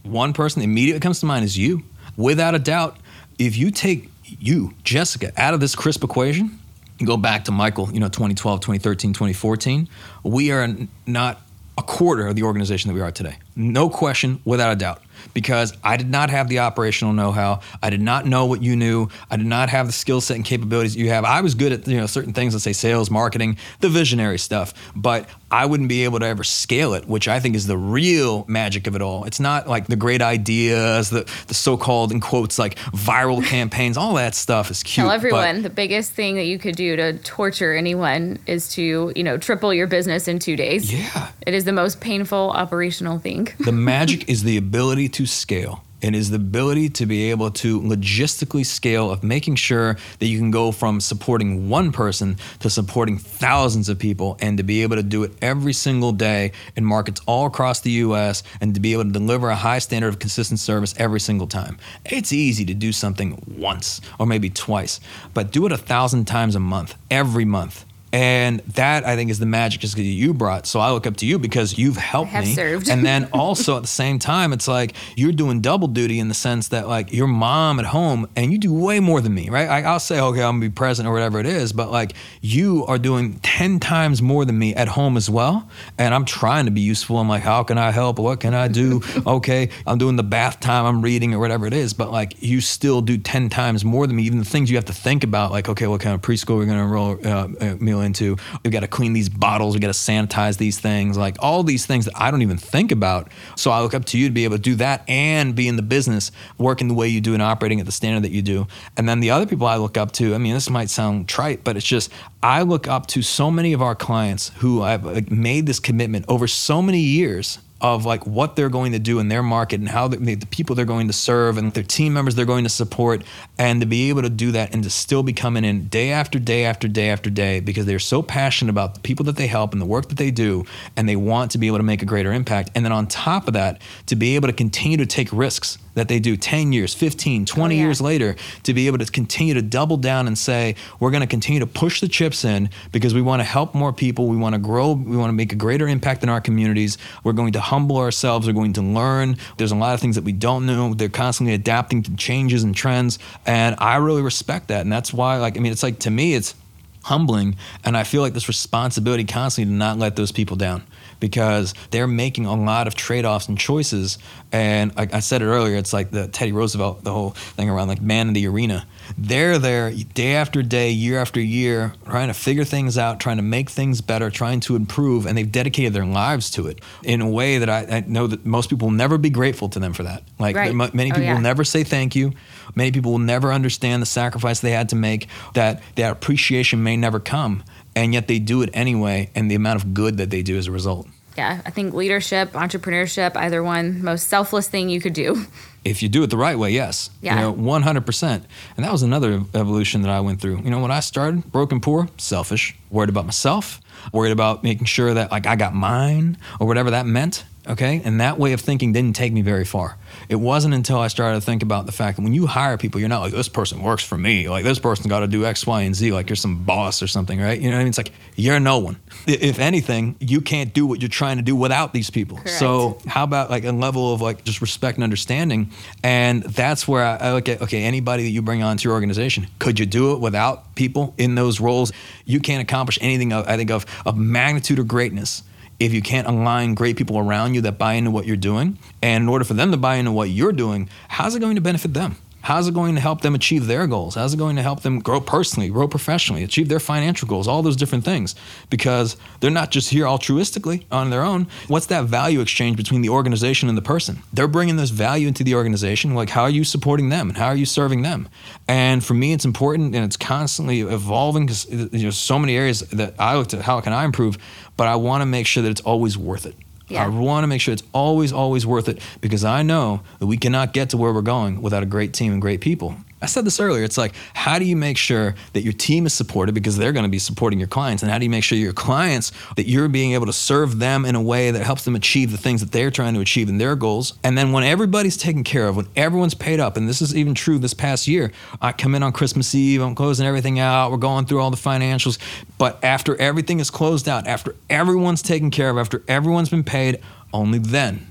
one person immediately comes to mind is you. Without a doubt, if you take you, Jessica, out of this crisp equation, go back to Michael, you know, 2012, 2013, 2014, we are not a quarter of the organization that we are today. No question, without a doubt. Because I did not have the operational know-how. I did not know what you knew. I did not have the skill set and capabilities that you have. I was good at you know certain things, let's say sales, marketing, the visionary stuff, but I wouldn't be able to ever scale it, which I think is the real magic of it all. It's not like the great ideas, the the so-called in quotes like viral campaigns. All that stuff is cute. Tell but- everyone the biggest thing that you could do to torture anyone is to you know triple your business in two days. yeah. It is the most painful operational thing. The magic is the ability to scale. It is the ability to be able to logistically scale of making sure that you can go from supporting one person to supporting thousands of people and to be able to do it every single day in markets all across the US and to be able to deliver a high standard of consistent service every single time. It's easy to do something once or maybe twice, but do it a thousand times a month, every month. And that I think is the magic just that you brought. So I look up to you because you've helped have me. served. And then also at the same time, it's like you're doing double duty in the sense that like your mom at home and you do way more than me, right? I, I'll say, okay, I'm gonna be present or whatever it is, but like you are doing 10 times more than me at home as well. And I'm trying to be useful. I'm like, how can I help? What can I do? okay, I'm doing the bath time, I'm reading or whatever it is, but like you still do 10 times more than me. Even the things you have to think about, like, okay, what kind of preschool we're gonna enroll uh, a into. We've got to clean these bottles. We've got to sanitize these things. Like all these things that I don't even think about. So I look up to you to be able to do that and be in the business, working the way you do and operating at the standard that you do. And then the other people I look up to. I mean, this might sound trite, but it's just I look up to so many of our clients who I've made this commitment over so many years of like what they're going to do in their market and how the, the people they're going to serve and their team members they're going to support. And to be able to do that and to still be coming in day after day after day after day because they're so passionate about the people that they help and the work that they do and they want to be able to make a greater impact. And then on top of that to be able to continue to take risks that they do 10 years 15 20 Oh, yeah. years later to be able to continue to double down and say we're going to continue to push the chips in because we want to help more people. We want to grow we want to make a greater impact in our communities. We're going to humble ourselves. We're going to learn. There's a lot of things that we don't know. They're constantly adapting to changes and trends. And i really respect that. And that's why like i mean it's like to me it's humbling. And i feel like this responsibility constantly to not let those people down because they're making a lot of trade-offs and choices And like I said it earlier, it's like the Teddy Roosevelt, the whole thing around like man in the arena. They're there day after day, year after year, trying to figure things out, trying to make things better, trying to improve, and they've dedicated their lives to it in a way that I, I know that most people will never be grateful to them for that. Like Right. many Oh, people yeah. will never say thank you. Many people will never understand the sacrifice they had to make. That that appreciation may never come, and yet they do it anyway, and the amount of good that they do as a result. Yeah, I think leadership, entrepreneurship, either one, most selfless thing you could do. if you do it the right way, yes. Yeah. You know, 100%. And that was another evolution that I went through. You know, when I started, broken poor, selfish, worried about myself, worried about making sure that like I got mine or whatever that meant. Okay. And that way of thinking didn't take me very far. It wasn't until I started to think about the fact that when you hire people, you're not like, this person works for me. Like, this person's got to do X, Y, and Z. Like, you're some boss or something, right? You know what I mean? It's like, you're no one. If anything, you can't do what you're trying to do without these people. So, how about like a level of like just respect and understanding? And that's where I, I look at okay, anybody that you bring onto your organization, could you do it without people in those roles? You can't accomplish anything. Of, I think of of magnitude or greatness if you can't align great people around you that buy into what you're doing. And in order for them to buy into what you're doing, how's it going to benefit them? How's it going to help them achieve their goals? How's it going to help them grow personally, grow professionally, achieve their financial goals, all those different things? Because they're not just here altruistically on their own. What's that value exchange between the organization and the person? They're bringing this value into the organization. Like, how are you supporting them and how are you serving them? And for me, it's important and it's constantly evolving because know so many areas that I look to. How can I improve? But I want to make sure that it's always worth it. Yeah. I want to make sure it's always, always worth it because I know that we cannot get to where we're going without a great team and great people. I said this earlier. It's like, how do you make sure that your team is supported because they're going to be supporting your clients? And how do you make sure your clients that you're being able to serve them in a way that helps them achieve the things that they're trying to achieve in their goals? And then when everybody's taken care of, when everyone's paid up, and this is even true this past year, I come in on Christmas Eve, I'm closing everything out, we're going through all the financials. But after everything is closed out, after everyone's taken care of, after everyone's been paid, only then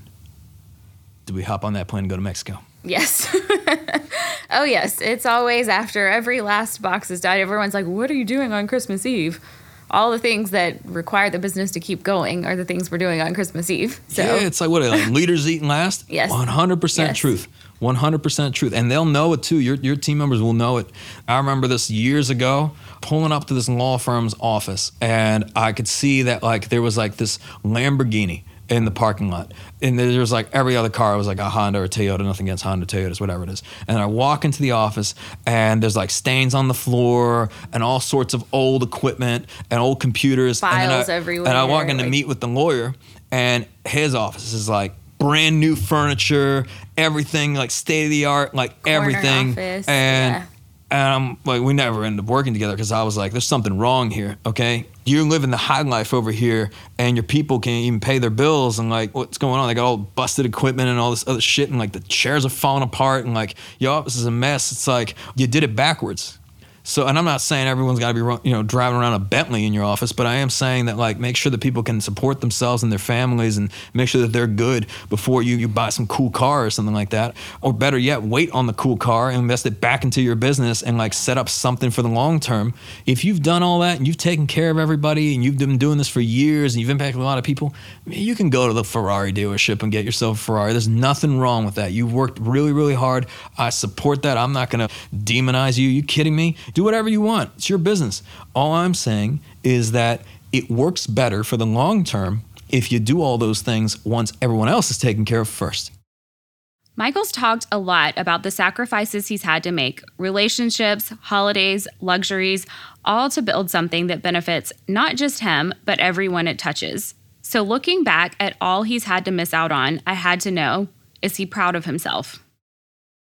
do we hop on that plane and go to Mexico. Yes. oh, yes. It's always after every last box is died. Everyone's like, what are you doing on Christmas Eve? All the things that require the business to keep going are the things we're doing on Christmas Eve. So, Yeah, it's like what are like leaders eating last. Yes. one hundred percent truth. One hundred percent truth, and they'll know it too. Your your team members will know it. I remember this years ago, pulling up to this law firm's office, and I could see that like there was like this Lamborghini in the parking lot, and there was like every other car was like a Honda or a Toyota. Nothing against Honda, Toyotas, whatever it is. And I walk into the office, and there's like stains on the floor, and all sorts of old equipment and old computers. and Files I, everywhere, And I walk in to like- meet with the lawyer, and his office is like brand new furniture, everything like state of the art, like everything. office, and yeah. And I'm like, we never ended up working together because I was like, there's something wrong here. Okay, you're living the high life over here, and your people can't even pay their bills, and like, what's going on? They got all busted equipment and all this other shit, and like the chairs are falling apart, and like your office is a mess. It's like you did it backwards. So, and I'm not saying everyone's got to be, you know, driving around a Bentley in your office, but I am saying that like make sure that people can support themselves and their families, and make sure that they're good before you you buy some cool car or something like that. Or better yet, wait on the cool car and invest it back into your business and like set up something for the long term. If you've done all that and you've taken care of everybody and you've been doing this for years and you've impacted a lot of people, you can go to the Ferrari dealership and get yourself a Ferrari. There's nothing wrong with that. You've worked really, really hard. I support that. I'm not to demonize you. You kidding me? Do whatever you want. It's your business. All I'm saying is that it works better for the long term if you do all those things once everyone else is taken care of first. Michael's talked a lot about the sacrifices he's had to make relationships, holidays, luxuries, all to build something that benefits not just him, but everyone it touches. So, looking back at all he's had to miss out on, I had to know is he proud of himself?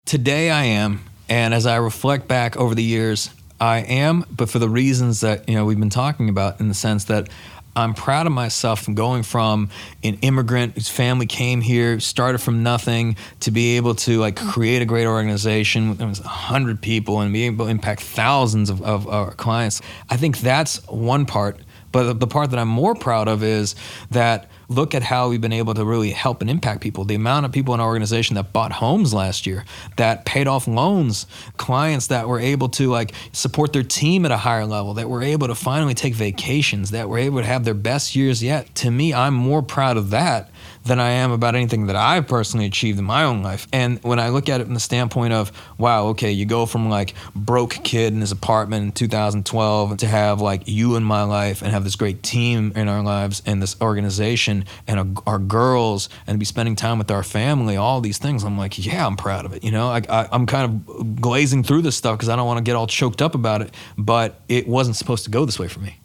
Today I am, and as I reflect back over the years, I am, but for the reasons that you know we've been talking about, in the sense that I'm proud of myself from going from an immigrant whose family came here, started from nothing, to be able to like create a great organization. with hundred people and be able to impact thousands of, of our clients. I think that's one part. But the part that I'm more proud of is that look at how we've been able to really help and impact people. The amount of people in our organization that bought homes last year, that paid off loans, clients that were able to like support their team at a higher level, that were able to finally take vacations, that were able to have their best years yet. To me, I'm more proud of that than I am about anything that I've personally achieved in my own life. And when I look at it from the standpoint of, wow, okay, you go from like broke kid in his apartment in 2012 to have like you in my life and have this great team in our lives and this organization and our, our girls and be spending time with our family, all these things. I'm like, yeah, I'm proud of it. You know, I, I, I'm kind of glazing through this stuff because I don't want to get all choked up about it, but it wasn't supposed to go this way for me.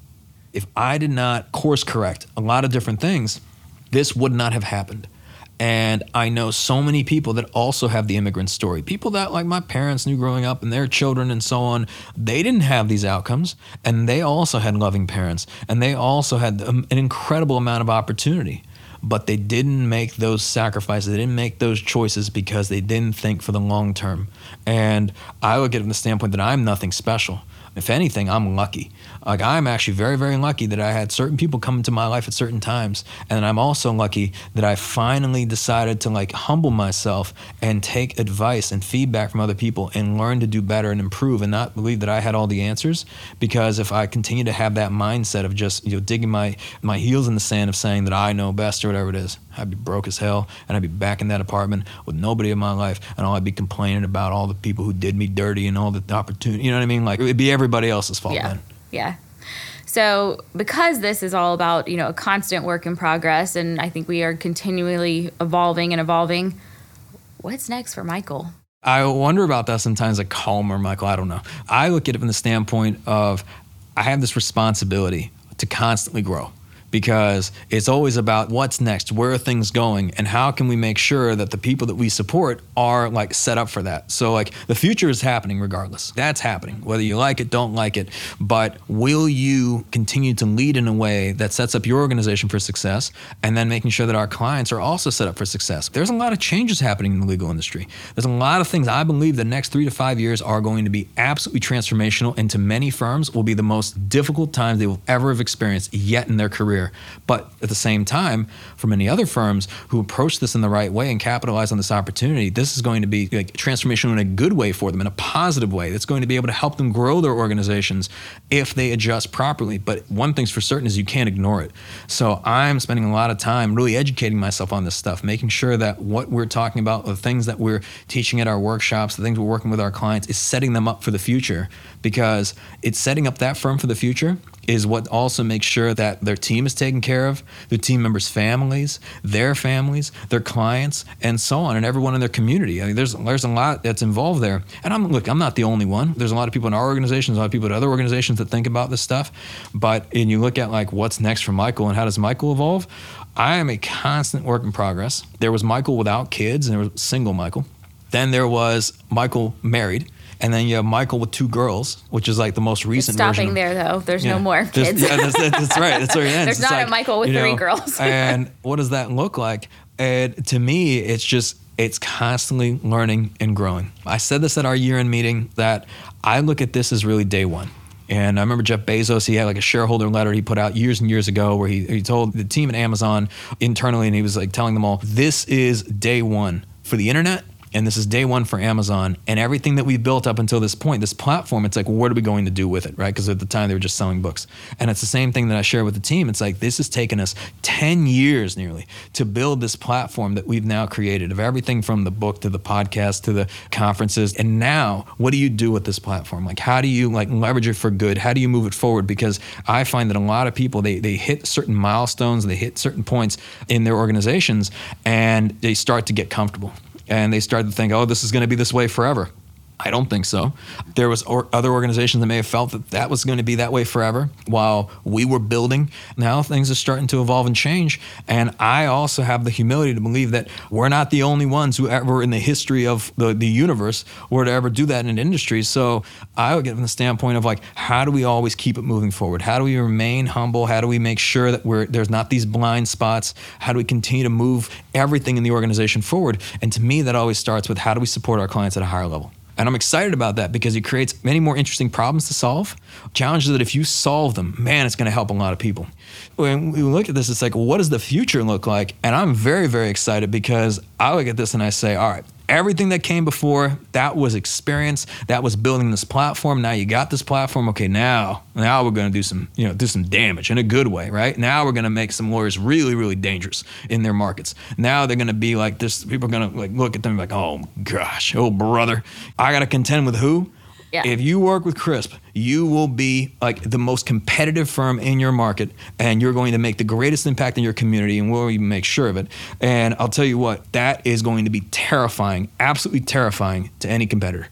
If I did not course correct a lot of different things, this would not have happened. And I know so many people that also have the immigrant story. People that, like my parents, knew growing up and their children and so on, they didn't have these outcomes. And they also had loving parents. And they also had um, an incredible amount of opportunity. But they didn't make those sacrifices. They didn't make those choices because they didn't think for the long term. And I look at it from the standpoint that I'm nothing special. If anything, I'm lucky. Like I'm actually very, very lucky that I had certain people come into my life at certain times, and I'm also lucky that I finally decided to like humble myself and take advice and feedback from other people and learn to do better and improve, and not believe that I had all the answers. Because if I continue to have that mindset of just you know digging my my heels in the sand of saying that I know best or whatever it is, I'd be broke as hell, and I'd be back in that apartment with nobody in my life, and all I'd be complaining about all the people who did me dirty and all the opportunity. You know what I mean? Like it'd be everybody else's fault yeah. then. Yeah. So, because this is all about, you know, a constant work in progress, and I think we are continually evolving and evolving, what's next for Michael? I wonder about that sometimes, like calmer Michael. I don't know. I look at it from the standpoint of I have this responsibility to constantly grow because it's always about what's next, where are things going, and how can we make sure that the people that we support are like set up for that. So like the future is happening regardless. That's happening, whether you like it, don't like it. But will you continue to lead in a way that sets up your organization for success and then making sure that our clients are also set up for success? There's a lot of changes happening in the legal industry. There's a lot of things I believe the next three to five years are going to be absolutely transformational and to many firms will be the most difficult times they will ever have experienced yet in their career career. But at the same time, for many other firms who approach this in the right way and capitalize on this opportunity, this is going to be like transformational in a good way for them, in a positive way. That's going to be able to help them grow their organizations if they adjust properly. But one thing's for certain is you can't ignore it. So I'm spending a lot of time really educating myself on this stuff, making sure that what we're talking about, the things that we're teaching at our workshops, the things we're working with our clients, is setting them up for the future because it's setting up that firm for the future is what also makes sure that their team is taken care of, their team members' families, their families, their clients, and so on, and everyone in their community. I mean, there's there's a lot that's involved there. And I'm look, I'm not the only one. There's a lot of people in our organizations, a lot of people at other organizations that think about this stuff. But and you look at like what's next for Michael and how does Michael evolve? I am a constant work in progress. There was Michael without kids, and there was single Michael. Then there was Michael married and then you have Michael with two girls, which is like the most recent. It's stopping version. there though. There's yeah. no more kids. yeah, that's, that's, right. That's where it ends. There's it's not like, a Michael with three know, girls. and what does that look like? And to me, it's just it's constantly learning and growing. I said this at our year-end meeting that I look at this as really day one. And I remember Jeff Bezos, he had like a shareholder letter he put out years and years ago where he, he told the team at Amazon internally, and he was like telling them all, this is day one for the internet and this is day one for Amazon. And everything that we've built up until this point, this platform, it's like, well, what are we going to do with it, right? Because at the time they were just selling books. And it's the same thing that I share with the team. It's like, this has taken us 10 years nearly to build this platform that we've now created of everything from the book to the podcast to the conferences. And now, what do you do with this platform? Like, how do you like leverage it for good? How do you move it forward? Because I find that a lot of people, they, they hit certain milestones, they hit certain points in their organizations, and they start to get comfortable and they started to think, oh, this is going to be this way forever. I don't think so. There was or other organizations that may have felt that that was going to be that way forever while we were building. Now things are starting to evolve and change. And I also have the humility to believe that we're not the only ones who ever in the history of the, the universe were to ever do that in an industry. So I would get from the standpoint of like, how do we always keep it moving forward? How do we remain humble? How do we make sure that we're there's not these blind spots? How do we continue to move everything in the organization forward? And to me, that always starts with how do we support our clients at a higher level? And I'm excited about that because it creates many more interesting problems to solve, challenges that if you solve them, man, it's going to help a lot of people. When we look at this, it's like, what does the future look like? And I'm very, very excited because I look at this and I say, all right, everything that came before that was experience that was building this platform. Now you got this platform. Okay now now we're going to do some you know do some damage in a good way right? Now we're going to make some lawyers really really dangerous in their markets. Now they're going to be like this people are going to like look at them like oh gosh oh brother. I got to contend with who yeah. If you work with Crisp, you will be like the most competitive firm in your market and you're going to make the greatest impact in your community and we'll even make sure of it. And I'll tell you what, that is going to be terrifying, absolutely terrifying to any competitor.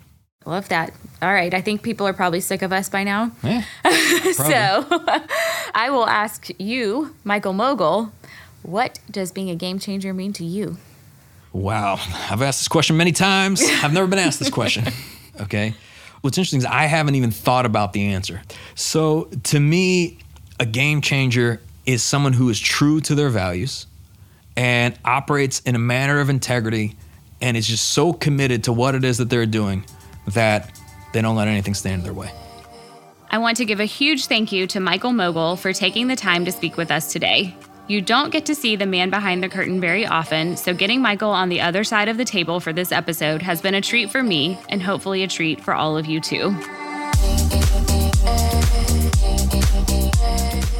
Love that. All right. I think people are probably sick of us by now. Yeah, so I will ask you, Michael Mogill, what does being a game changer mean to you? Wow. I've asked this question many times. I've never been asked this question. Okay what's interesting is I haven't even thought about the answer. So to me, a game changer is someone who is true to their values and operates in a manner of integrity and is just so committed to what it is that they're doing that they don't let anything stand in their way. I want to give a huge thank you to Michael Mogill for taking the time to speak with us today. You don't get to see the man behind the curtain very often, so getting Michael on the other side of the table for this episode has been a treat for me and hopefully a treat for all of you too.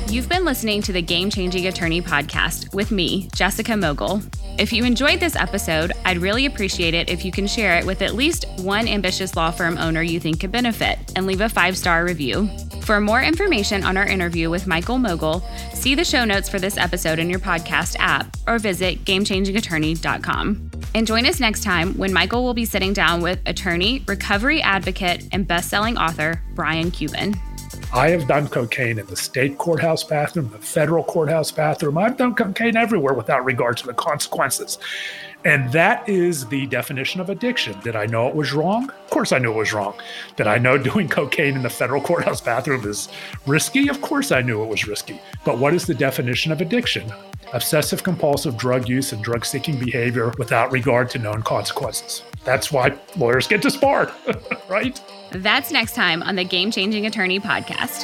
You've been listening to the Game Changing Attorney podcast with me, Jessica Mogill. If you enjoyed this episode, I'd really appreciate it if you can share it with at least one ambitious law firm owner you think could benefit and leave a five star review. For more information on our interview with Michael Mogill, see the show notes for this episode in your podcast app or visit gamechangingattorney.com. And join us next time when Michael will be sitting down with attorney, recovery advocate, and best-selling author Brian Cuban. I have done cocaine in the state courthouse bathroom, the federal courthouse bathroom. I've done cocaine everywhere without regard to the consequences. And that is the definition of addiction. Did I know it was wrong? Of course I knew it was wrong. Did I know doing cocaine in the federal courthouse bathroom is risky? Of course I knew it was risky. But what is the definition of addiction? Obsessive compulsive drug use and drug seeking behavior without regard to known consequences. That's why lawyers get disbarred, right? That's next time on the Game Changing Attorney podcast.